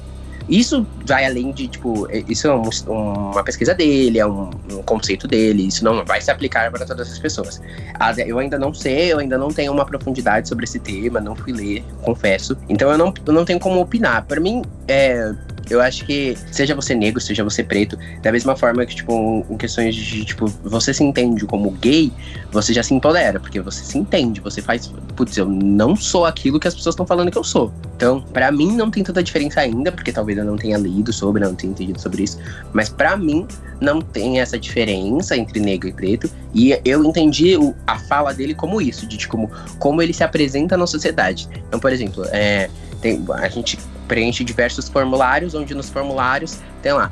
Isso vai além de, tipo, é, isso é um, uma pesquisa dele, é um, um, conceito dele, isso não vai se aplicar para todas as pessoas. Eu ainda não sei, eu ainda não tenho uma profundidade sobre esse tema, não fui ler, confesso. Então eu não, eu não tenho como opinar. Para mim, é, eu acho que, seja você negro, seja você preto, da mesma forma que, tipo, em questões de, tipo, você se entende como gay, você já se empodera, porque você se entende, você faz, putz, eu não sou aquilo que as pessoas estão falando que eu sou. Então, para mim não tem tanta diferença ainda, porque talvez eu não tenha lido sobre, não tenha entendido sobre isso, mas para mim não tem essa diferença entre negro e preto, e eu entendi a fala dele como isso, de tipo, como, como ele se apresenta na sociedade. Então, por exemplo, é, tem, a gente preenche diversos formulários, onde nos formulários tem lá,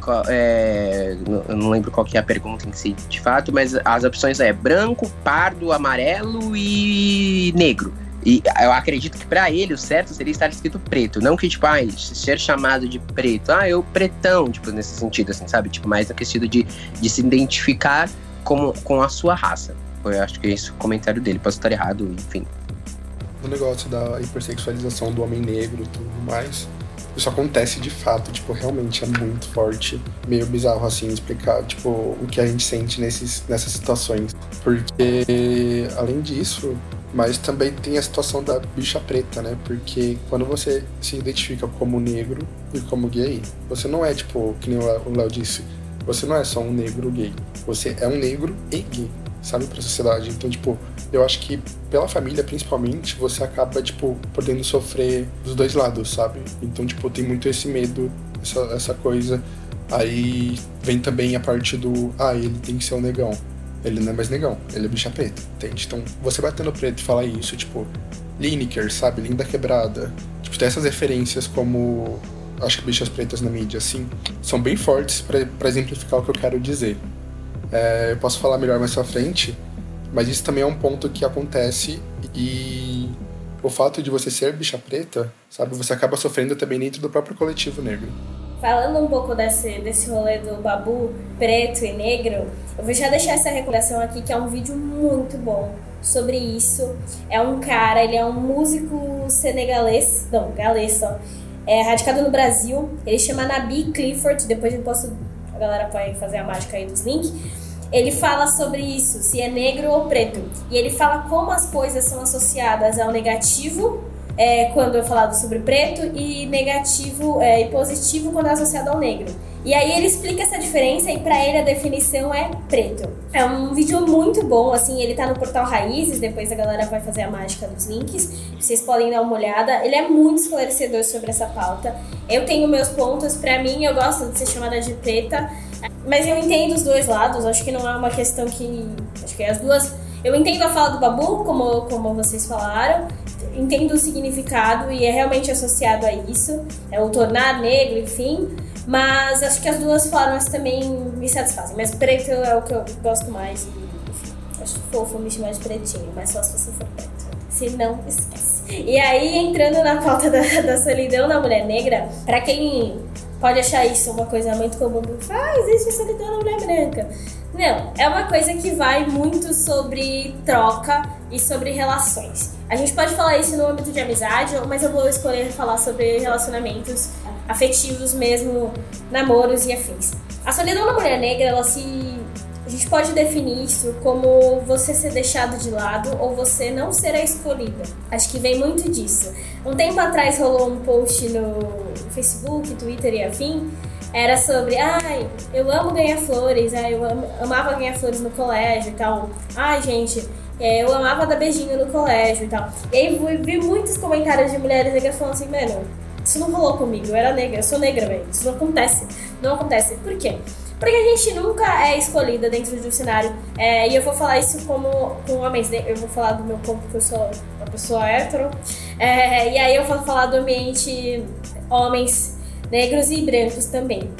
qual, é, eu não lembro qual que é a pergunta em si de fato, mas as opções é branco, pardo, amarelo e negro. E eu acredito que para ele o certo seria estar escrito preto, não que, tipo, ah, ser chamado de preto, ah, eu pretão, tipo, nesse sentido, assim, sabe? Tipo, mais no sentido de, de se identificar como, com a sua raça. Eu acho que é esse o comentário dele, posso estar errado, enfim no negócio da hipersexualização do homem negro e tudo mais. isso acontece de fato, tipo, realmente é muito forte. Meio bizarro, assim, explicar, tipo, o que a gente sente nesses, nessas situações. Porque, além disso, mas também tem a situação da bicha preta, né? Porque quando você se identifica como negro e como gay, você não é, tipo, que nem o Léo disse, você não é só um negro gay. Você é um negro e gay, sabe? Pra sociedade. Então, tipo, eu acho que pela família, principalmente, você acaba, tipo, podendo sofrer dos dois lados, sabe? Então, tipo, tem muito esse medo, essa, essa coisa. Aí vem também a parte do, ah, ele tem que ser um negão. Ele não é mais negão, ele é bicha preta, entende? Então, você batendo preto e falar isso, tipo, Lineker, sabe? Linda Quebrada. Tipo, tem essas referências como, acho que bichas pretas na mídia, assim, são bem fortes para exemplificar o que eu quero dizer. É, eu posso falar melhor mais pra frente, mas isso também é um ponto que acontece e o fato de você ser bicha preta, sabe, você acaba sofrendo também dentro do próprio coletivo negro. Falando um pouco desse, desse rolê do babu preto e negro, eu vou já deixar essa recomendação aqui, que é um vídeo muito bom sobre isso. É um cara, ele é um músico senegalês, não, galês só, é radicado no Brasil. Ele chama Nabi Clifford, depois eu posso, a galera pode fazer a mágica aí dos links ele fala sobre isso, se é negro ou preto. E ele fala como as coisas são associadas ao negativo é, quando é falado sobre preto e negativo é, e positivo quando é associado ao negro. E aí ele explica essa diferença e para ele a definição é preto. É um vídeo muito bom, assim, ele tá no portal Raízes, depois a galera vai fazer a mágica dos links. Vocês podem dar uma olhada. Ele é muito esclarecedor sobre essa pauta. Eu tenho meus pontos, para mim eu gosto de ser chamada de preta mas eu entendo os dois lados, acho que não é uma questão que. Acho que é as duas. Eu entendo a fala do Babu, como, como vocês falaram, entendo o significado e é realmente associado a isso, é o tornar negro, enfim. Mas acho que as duas formas também me satisfazem. Mas preto é o que eu gosto mais. E, enfim, acho fofo me chamar de pretinho, mas só se você for preto. Se não, esquece. E aí, entrando na pauta da, da solidão da mulher negra, para quem pode achar isso uma coisa muito comum. Ah, existe solidão na mulher branca. Não, é uma coisa que vai muito sobre troca e sobre relações. A gente pode falar isso no âmbito de amizade, mas eu vou escolher falar sobre relacionamentos afetivos mesmo, namoros e afins. A solidão da mulher negra, ela se a gente pode definir isso como você ser deixado de lado ou você não ser a escolhida. Acho que vem muito disso. Um tempo atrás rolou um post no Facebook, Twitter e afim. Era sobre, ai, eu amo ganhar flores, ai, eu amava ganhar flores no colégio e tal. Ai, gente, é, eu amava dar beijinho no colégio e tal. E aí vi muitos comentários de mulheres negras falando assim, mano, isso não rolou comigo, eu era negra, eu sou negra, velho. Isso não acontece. Não acontece. Por quê? Porque a gente nunca é escolhida dentro de um cenário. É, e eu vou falar isso como com homens. Né? Eu vou falar do meu ponto, porque eu sou uma pessoa hétero. É, e aí eu vou falar do ambiente homens negros e brancos também.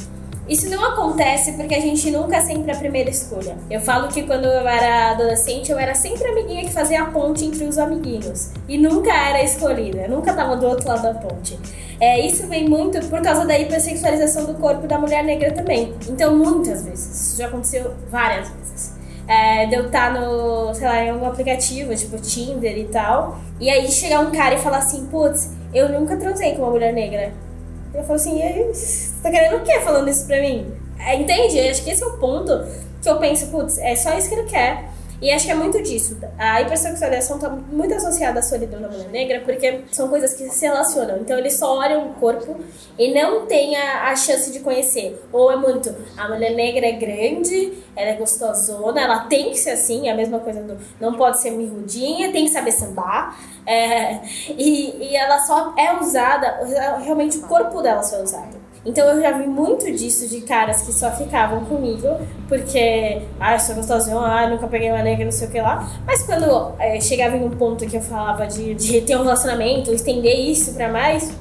Isso não acontece porque a gente nunca é sempre a primeira escolha. Eu falo que quando eu era adolescente, eu era sempre a amiguinha que fazia a ponte entre os amiguinhos. E nunca era escolhida, eu nunca tava do outro lado da ponte. É, isso vem muito por causa da hipersexualização do corpo da mulher negra também. Então, muitas vezes, isso já aconteceu várias vezes. É, de eu estar no, sei lá, em algum aplicativo, tipo Tinder e tal, e aí chegar um cara e falar assim, putz, eu nunca transei com uma mulher negra. Eu falo assim, você tá querendo o quê falando isso pra mim? É, entende? Acho que esse é o ponto que eu penso, putz, é só isso que ele quer. E acho que é muito disso. A hipersexualização está muito associada à solidão da mulher negra, porque são coisas que se relacionam. Então eles só olham o corpo e não têm a, a chance de conhecer. Ou é muito, a mulher negra é grande, ela é gostosona, ela tem que ser assim, é a mesma coisa do não pode ser mirrudinha, tem que saber sambar. É, e, e ela só é usada, realmente o corpo dela só é usado. Então eu já vi muito disso de caras que só ficavam comigo porque, ah, eu sou gostosinho, ah, nunca peguei uma negra, não sei o que lá. Mas quando é, chegava em um ponto que eu falava de, de ter um relacionamento, estender isso pra mais,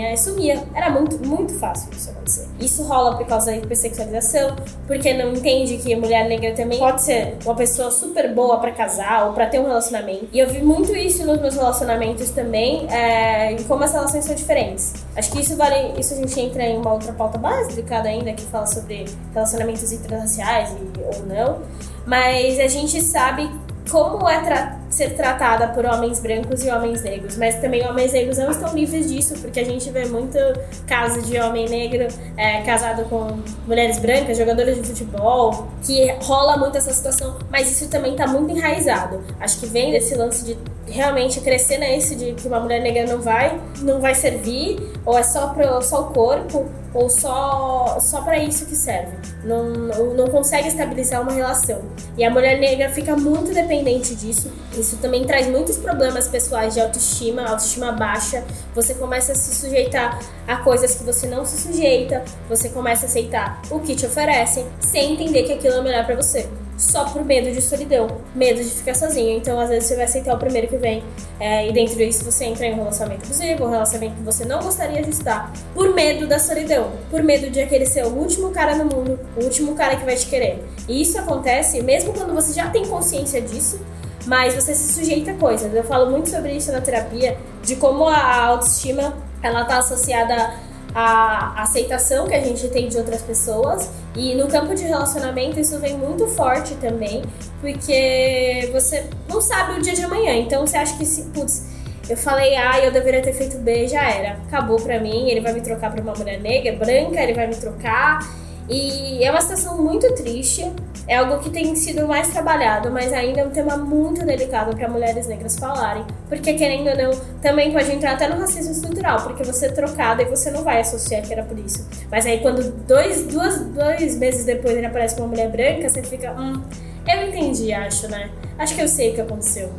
ai, sumia. Era muito, muito fácil isso acontecer. Isso rola por causa da hipersexualização, porque não entende que a mulher negra também pode ser uma pessoa super boa para casar ou para ter um relacionamento. E eu vi muito isso nos meus relacionamentos também, é, em como as relações são diferentes. Acho que isso vale, isso a gente entra em uma outra pauta básica ainda que fala sobre relacionamentos interraciais e, ou não. Mas a gente sabe como é tra ser tratada por homens brancos e homens negros, mas também homens negros não estão livres disso, porque a gente vê muito caso de homem negro é, casado com mulheres brancas, jogadoras de futebol, que rola muito essa situação, mas isso também está muito enraizado. Acho que vem desse lance de realmente crescer nesse de que uma mulher negra não vai, não vai servir, ou é só, só o corpo, ou só, só para isso que serve. Não, não, não consegue estabilizar uma relação. E a mulher negra fica muito dependente disso. Isso também traz muitos problemas pessoais de autoestima, autoestima baixa. Você começa a se sujeitar a coisas que você não se sujeita, você começa a aceitar o que te oferecem, sem entender que aquilo é melhor para você só por medo de solidão, medo de ficar sozinho. Então, às vezes, você vai aceitar o primeiro que vem. É, e dentro disso, você entra em um relacionamento abusivo, um relacionamento que você não gostaria de estar, por medo da solidão, por medo de aquele ser o último cara no mundo, o último cara que vai te querer. E isso acontece mesmo quando você já tem consciência disso, mas você se sujeita a coisas. Eu falo muito sobre isso na terapia, de como a autoestima ela tá associada a aceitação que a gente tem de outras pessoas. E no campo de relacionamento isso vem muito forte também, porque você não sabe o dia de amanhã. Então você acha que se, putz, eu falei A e eu deveria ter feito B, já era. Acabou pra mim, ele vai me trocar pra uma mulher negra, branca, ele vai me trocar. E é uma situação muito triste, é algo que tem sido mais trabalhado, mas ainda é um tema muito delicado para mulheres negras falarem, porque querendo ou não, também pode entrar até no racismo estrutural, porque você é trocada e você não vai associar que era por isso. Mas aí quando dois, duas, dois meses depois ele aparece com uma mulher branca, você fica, hum, eu entendi, acho, né? Acho que eu sei o que aconteceu.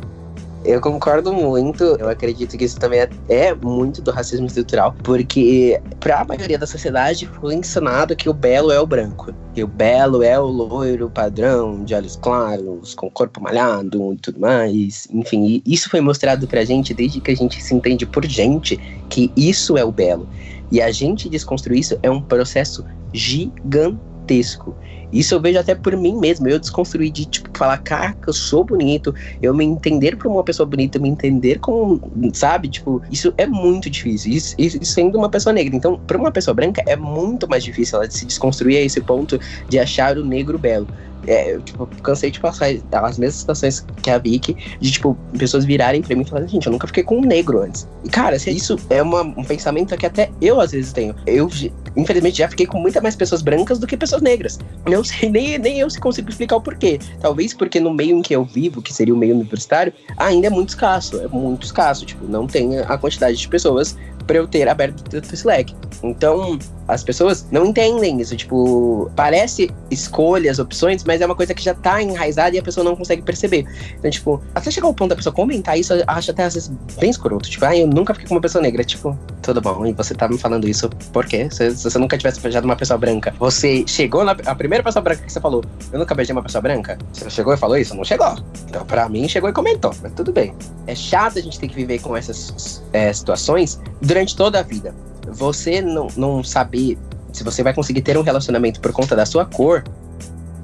Eu concordo muito. Eu acredito que isso também é, é muito do racismo estrutural, porque para a maioria da sociedade foi ensinado que o belo é o branco, que o belo é o loiro padrão, de olhos claros, com corpo malhado e tudo mais. Enfim, isso foi mostrado pra gente desde que a gente se entende por gente que isso é o belo. E a gente desconstruir isso é um processo gigantesco. Isso eu vejo até por mim mesmo. Eu desconstruí de, tipo, falar, cara, eu sou bonito. Eu me entender como uma pessoa bonita, me entender como, sabe? Tipo, isso é muito difícil. Isso, isso sendo uma pessoa negra. Então, para uma pessoa branca, é muito mais difícil ela se desconstruir a esse ponto de achar o negro belo. É, eu, tipo, cansei de passar as mesmas situações que a Vicky, de, tipo, pessoas virarem pra mim e falarem, gente, eu nunca fiquei com um negro antes. E, cara, isso é uma, um pensamento que até eu, às vezes, tenho. Eu, infelizmente, já fiquei com muita mais pessoas brancas do que pessoas negras. Não sei, nem, nem eu se consigo explicar o porquê. Talvez porque no meio em que eu vivo, que seria o meio universitário, ainda é muito escasso. É muito escasso. Tipo, não tem a quantidade de pessoas para eu ter aberto o Slack. Então, as pessoas não entendem isso. Tipo, parece escolhas, opções, mas é uma coisa que já tá enraizada e a pessoa não consegue perceber. Então, tipo, até chegar ao ponto da pessoa comentar isso, eu acho até às vezes bem escroto. Tipo, ah, eu nunca fiquei com uma pessoa negra. Tipo, tudo bom, e você tá me falando isso por quê? Se, se você nunca tivesse beijado uma pessoa branca, você chegou na a primeira pessoa branca que você falou, eu nunca beijei uma pessoa branca? Você chegou e falou isso? Não chegou. Então, pra mim, chegou e comentou, mas tudo bem. É chato a gente ter que viver com essas é, situações durante toda a vida você não, não saber se você vai conseguir ter um relacionamento por conta da sua cor,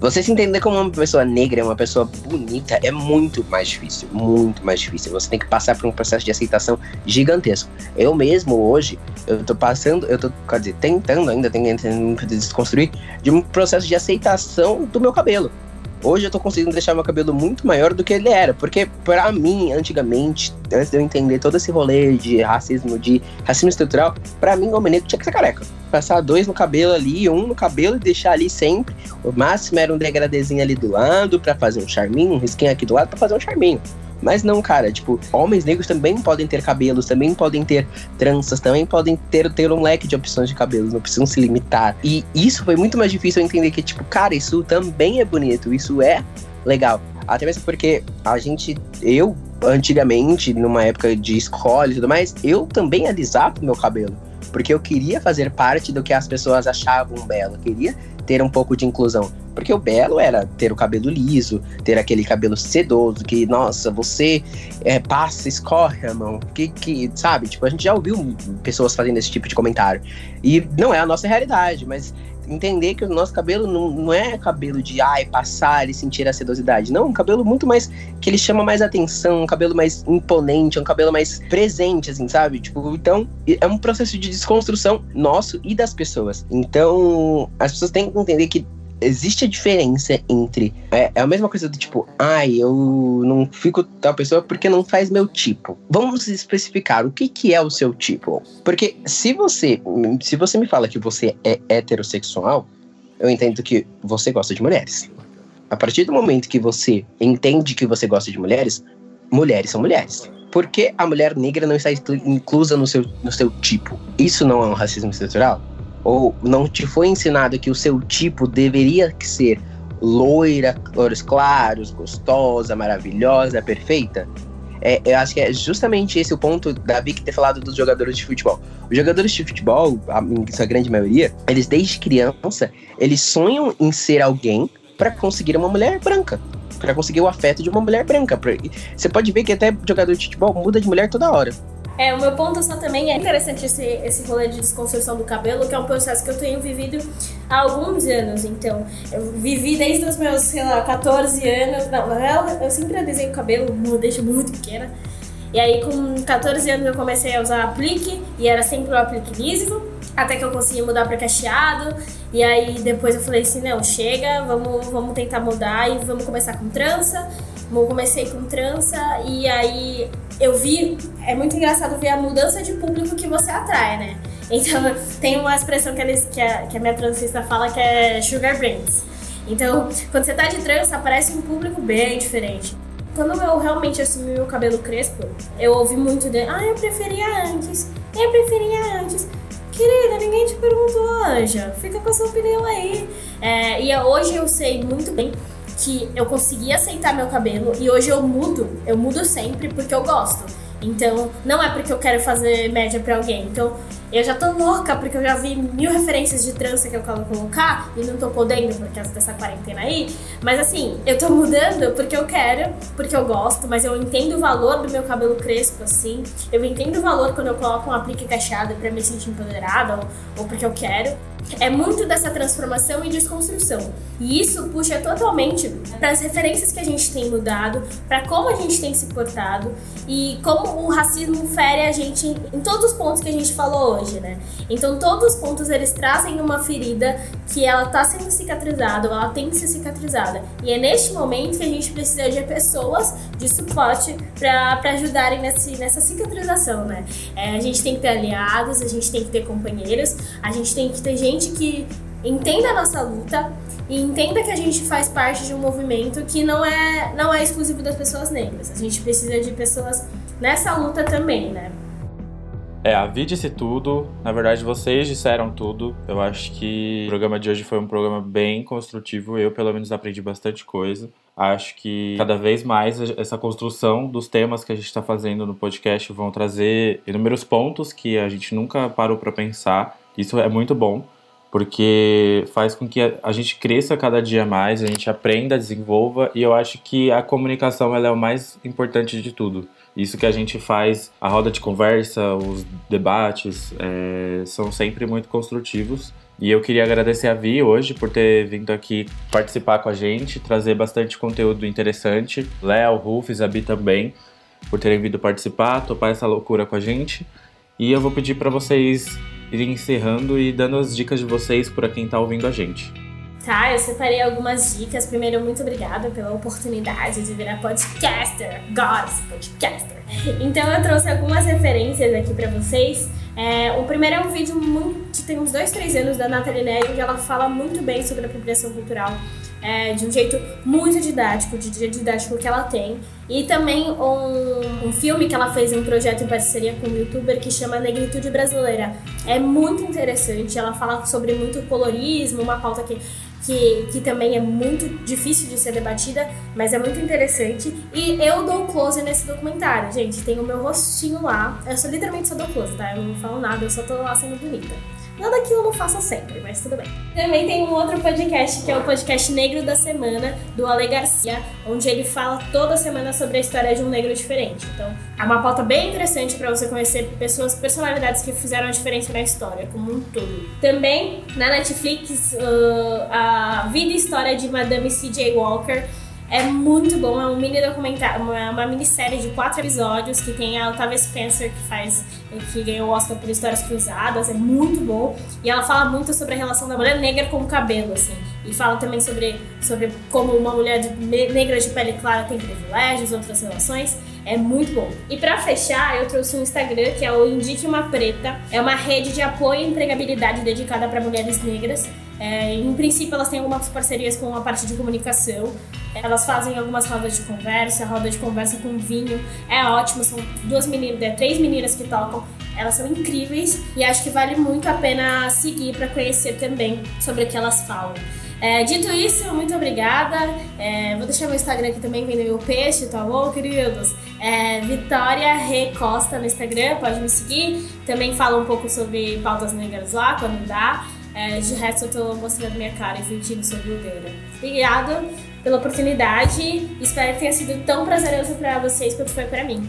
você se entender como uma pessoa negra, uma pessoa bonita, é muito mais difícil. Muito mais difícil. Você tem que passar por um processo de aceitação gigantesco. Eu mesmo, hoje, eu tô passando, eu tô, quer dizer, tentando ainda, tentando desconstruir, de um processo de aceitação do meu cabelo. Hoje eu tô conseguindo deixar meu cabelo muito maior do que ele era, porque para mim, antigamente, antes de eu entender todo esse rolê de racismo, de racismo estrutural, para mim, homem negro tinha que ser careca. Passar dois no cabelo ali, um no cabelo e deixar ali sempre. O máximo era um degradezinho ali do lado para fazer um charminho, um risquinho aqui do lado para fazer um charminho. Mas não, cara, tipo, homens negros também podem ter cabelos, também podem ter tranças, também podem ter, ter um leque de opções de cabelos, não precisam se limitar. E isso foi muito mais difícil eu entender que, tipo, cara, isso também é bonito, isso é legal. Até mesmo porque a gente, eu, antigamente, numa época de escola e tudo mais, eu também alisava o meu cabelo. Porque eu queria fazer parte do que as pessoas achavam belo. Eu queria ter um pouco de inclusão. Porque o belo era ter o cabelo liso, ter aquele cabelo sedoso, que, nossa, você é, passa, escorre a mão. Que, que, sabe? Tipo, a gente já ouviu pessoas fazendo esse tipo de comentário. E não é a nossa realidade, mas entender que o nosso cabelo não, não é cabelo de ai, passar e sentir a sedosidade. Não, um cabelo muito mais. que ele chama mais atenção, um cabelo mais imponente, um cabelo mais presente, assim, sabe? Tipo, então, é um processo de desconstrução nosso e das pessoas. Então, as pessoas têm que entender que existe a diferença entre. É, é, a mesma coisa do tipo, ai, eu não fico tal pessoa porque não faz meu tipo. Vamos especificar o que, que é o seu tipo. Porque se você. Se você me fala que você é heterossexual, eu entendo que você gosta de mulheres. A partir do momento que você entende que você gosta de mulheres, mulheres são mulheres. Por que a mulher negra não está inclusa no seu, no seu tipo? Isso não é um racismo estrutural? Ou não te foi ensinado que o seu tipo deveria ser loira, olhos claros, gostosa, maravilhosa, perfeita? É, eu acho que é justamente esse o ponto da Vicky ter falado dos jogadores de futebol. Os jogadores de futebol, em sua grande maioria, eles desde criança, eles sonham em ser alguém para conseguir uma mulher branca. para conseguir o afeto de uma mulher branca. Você pode ver que até jogador de futebol muda de mulher toda hora. É, o meu ponto só também é interessante esse, esse rolê de desconstrução do cabelo, que é um processo que eu tenho vivido há alguns anos. Então, eu vivi desde os meus, sei lá, 14 anos. Não, na real, eu sempre desenho o cabelo, desde muito pequena. E aí, com 14 anos, eu comecei a usar aplique, e era sempre o aplique liso, até que eu consegui mudar para cacheado. E aí, depois eu falei assim: não, chega, vamos, vamos tentar mudar e vamos começar com trança. Eu comecei com trança, e aí eu vi. É muito engraçado ver a mudança de público que você atrai, né? Então, tem uma expressão que, eles, que, a, que a minha transista fala que é sugar brains. Então, quando você tá de trança, aparece um público bem diferente. Quando eu realmente assumi meu cabelo crespo, eu ouvi muito de, ah, eu preferia antes, eu preferia antes. Querida, ninguém te perguntou, Anja. Fica com a sua opinião aí. É, e hoje eu sei muito bem que eu consegui aceitar meu cabelo e hoje eu mudo. Eu mudo sempre porque eu gosto. Então, não é porque eu quero fazer média para alguém. Então, eu já tô louca porque eu já vi mil referências de trança que eu quero colocar e não tô podendo por causa dessa quarentena aí. Mas assim, eu tô mudando porque eu quero, porque eu gosto, mas eu entendo o valor do meu cabelo crespo, assim. Eu entendo o valor quando eu coloco um aplique cacheado pra me sentir empoderada ou, ou porque eu quero. É muito dessa transformação e desconstrução. E isso puxa totalmente para as referências que a gente tem mudado, para como a gente tem se portado e como o racismo fere a gente em todos os pontos que a gente falou hoje, né? Então todos os pontos eles trazem uma ferida que ela tá sendo cicatrizada, ou ela tem que ser cicatrizada. E é neste momento que a gente precisa de pessoas de suporte para ajudarem nesse, nessa cicatrização, né? É, a gente tem que ter aliados, a gente tem que ter companheiros, a gente tem que ter gente que entenda a nossa luta e entenda que a gente faz parte de um movimento que não é, não é exclusivo das pessoas negras. A gente precisa de pessoas nessa luta também, né? É, a Vi disse tudo. Na verdade, vocês disseram tudo. Eu acho que o programa de hoje foi um programa bem construtivo. Eu, pelo menos, aprendi bastante coisa. Acho que cada vez mais essa construção dos temas que a gente está fazendo no podcast vão trazer inúmeros pontos que a gente nunca parou para pensar. Isso é muito bom, porque faz com que a gente cresça cada dia mais, a gente aprenda, desenvolva, e eu acho que a comunicação ela é o mais importante de tudo. Isso que a gente faz, a roda de conversa, os debates, é, são sempre muito construtivos. E eu queria agradecer a Vi hoje por ter vindo aqui participar com a gente, trazer bastante conteúdo interessante. Léo, Rufus, a Bi também, por terem vindo participar, topar essa loucura com a gente. E eu vou pedir para vocês irem encerrando e dando as dicas de vocês para quem está ouvindo a gente. Tá, eu separei algumas dicas. Primeiro, muito obrigada pela oportunidade de virar podcaster. Gods, podcaster. Então, eu trouxe algumas referências aqui para vocês. É, o primeiro é um vídeo muito, tem uns dois, três anos da Nathalie Neri, onde ela fala muito bem sobre a apropriação cultural é, de um jeito muito didático, de didático que ela tem. E também um, um filme que ela fez um projeto em parceria com um youtuber que chama Negritude Brasileira. É muito interessante, ela fala sobre muito colorismo, uma pauta que que, que também é muito difícil de ser debatida, mas é muito interessante. E eu dou close nesse documentário, gente. Tem o meu rostinho lá. Eu sou literalmente só dou close, tá? Eu não falo nada, eu só tô lá sendo bonita. Nada que eu não faça sempre, mas tudo bem. Também tem um outro podcast, que é o podcast Negro da Semana, do Ale Garcia, onde ele fala toda semana sobre a história de um negro diferente. Então, é uma pauta bem interessante para você conhecer pessoas, personalidades que fizeram a diferença na história, como um todo. Também, na Netflix, uh, a vida e história de Madame C.J. Walker, é muito bom, é um mini documentário, uma, uma minissérie de quatro episódios que tem a Octavia Spencer que faz, que ganhou o Oscar por Histórias Cruzadas, é muito bom. E ela fala muito sobre a relação da mulher negra com o cabelo, assim. e fala também sobre, sobre como uma mulher de, negra de pele clara tem privilégios, outras relações. É muito bom. E para fechar, eu trouxe um Instagram que é o Indique Uma Preta. É uma rede de apoio e empregabilidade dedicada para mulheres negras. É, em princípio, elas têm algumas parcerias com a parte de comunicação. Elas fazem algumas rodas de conversa, roda de conversa com vinho. É ótimo, são duas meninas, é, três meninas que tocam. Elas são incríveis e acho que vale muito a pena seguir para conhecer também sobre o que elas falam. É, dito isso, muito obrigada. É, vou deixar meu Instagram aqui também, vendo meu peixe, tá bom, queridos? É, Vitória Re Costa no Instagram, pode me seguir. Também falo um pouco sobre pautas negras lá, quando dá. É, de resto, eu tô mostrando minha cara e fingindo sobre o Beira. Obrigada pela oportunidade. Espero que tenha sido tão prazeroso para vocês quanto foi para mim.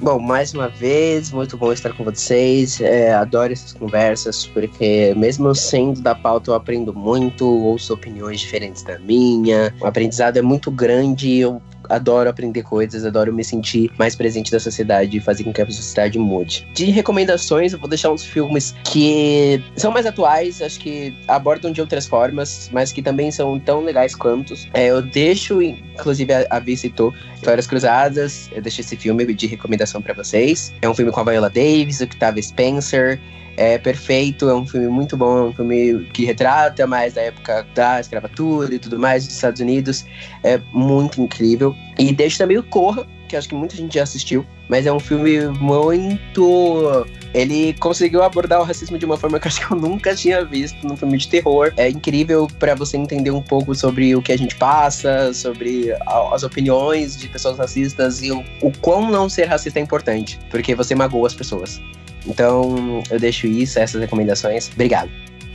Bom, mais uma vez, muito bom estar com vocês. É, adoro essas conversas, porque mesmo sendo da pauta, eu aprendo muito, ouço opiniões diferentes da minha. O aprendizado é muito grande e eu adoro aprender coisas, adoro me sentir mais presente na sociedade e fazer com que a sociedade mude. De recomendações, eu vou deixar uns filmes que são mais atuais, acho que abordam de outras formas, mas que também são tão legais quanto. É, eu deixo, inclusive a, a Vi Histórias Cruzadas, eu deixo esse filme de recomendação para vocês. É um filme com a Viola Davis, o Octavia Spencer, é perfeito, é um filme muito bom, é um filme que retrata mais da época da escravatura e tudo mais dos Estados Unidos. É muito incrível. E deixa também o Corra, que acho que muita gente já assistiu, mas é um filme muito. Ele conseguiu abordar o racismo de uma forma que eu acho que eu nunca tinha visto num filme de terror. É incrível para você entender um pouco sobre o que a gente passa, sobre as opiniões de pessoas racistas e o, o quão não ser racista é importante, porque você magoa as pessoas. Então, eu deixo isso, essas recomendações. Obrigado.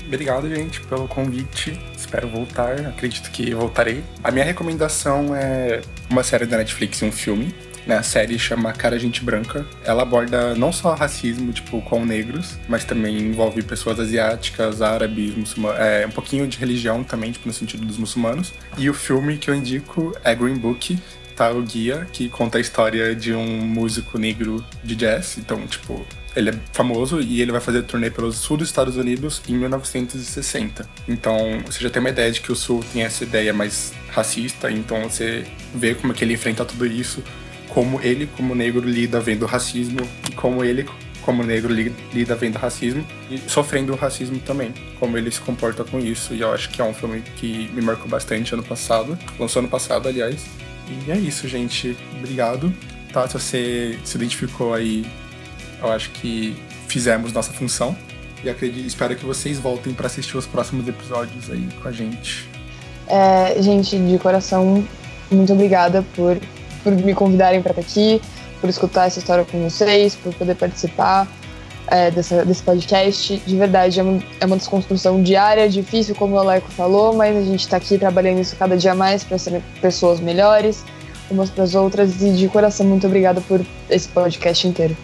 Obrigado, gente, pelo convite. Espero voltar. Acredito que voltarei. A minha recomendação é uma série da Netflix e um filme. Né? A série chama Cara Gente Branca. Ela aborda não só racismo, tipo, com negros, mas também envolve pessoas asiáticas, árabes, muçulmanos. É, um pouquinho de religião também, tipo, no sentido dos muçulmanos. E o filme que eu indico é Green Book, tá? O guia, que conta a história de um músico negro de jazz. Então, tipo, ele é famoso e ele vai fazer turnê pelo sul dos Estados Unidos em 1960. Então, você já tem uma ideia de que o sul tem essa ideia mais racista, então você vê como é que ele enfrenta tudo isso, como ele, como negro, lida vendo racismo e como ele, como negro, lida vendo racismo e sofrendo racismo também, como ele se comporta com isso. E eu acho que é um filme que me marcou bastante ano passado, lançou ano passado, aliás. E é isso, gente. Obrigado. Tá, se você se identificou aí eu acho que fizemos nossa função e acredito, espero que vocês voltem para assistir os próximos episódios aí com a gente. É, gente, de coração, muito obrigada por, por me convidarem para estar aqui, por escutar essa história com vocês, por poder participar é, dessa, desse podcast. De verdade, é uma, é uma desconstrução diária, difícil, como o Aleco falou, mas a gente está aqui trabalhando isso cada dia mais para ser pessoas melhores umas para as outras. E de coração, muito obrigada por esse podcast inteiro.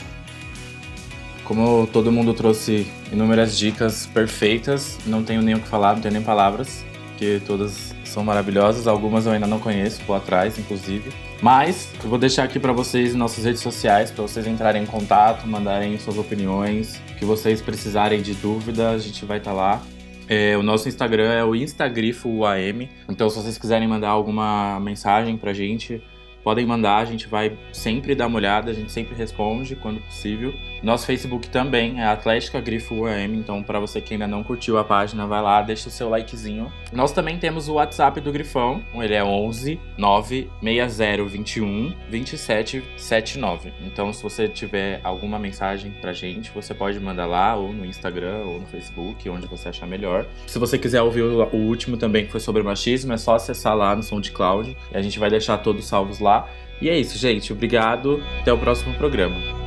Como todo mundo trouxe inúmeras dicas perfeitas, não tenho nem o que falar, não tenho nem palavras, porque todas são maravilhosas. Algumas eu ainda não conheço, vou atrás, inclusive. Mas eu vou deixar aqui para vocês nossas redes sociais, para vocês entrarem em contato, mandarem suas opiniões, que vocês precisarem de dúvida, a gente vai estar tá lá. É, o nosso Instagram é o Instagrifo UAM. Então, se vocês quiserem mandar alguma mensagem pra gente, podem mandar, a gente vai sempre dar uma olhada, a gente sempre responde quando possível. Nosso Facebook também é Atlética Grifo UAM, então para você que ainda não curtiu a página, vai lá, deixa o seu likezinho. Nós também temos o WhatsApp do Grifão, ele é 11 96021 2779. Então se você tiver alguma mensagem pra gente, você pode mandar lá ou no Instagram ou no Facebook, onde você achar melhor. Se você quiser ouvir o último também que foi sobre machismo, é só acessar lá no SoundCloud e a gente vai deixar todos salvos lá. E é isso, gente. Obrigado. Até o próximo programa.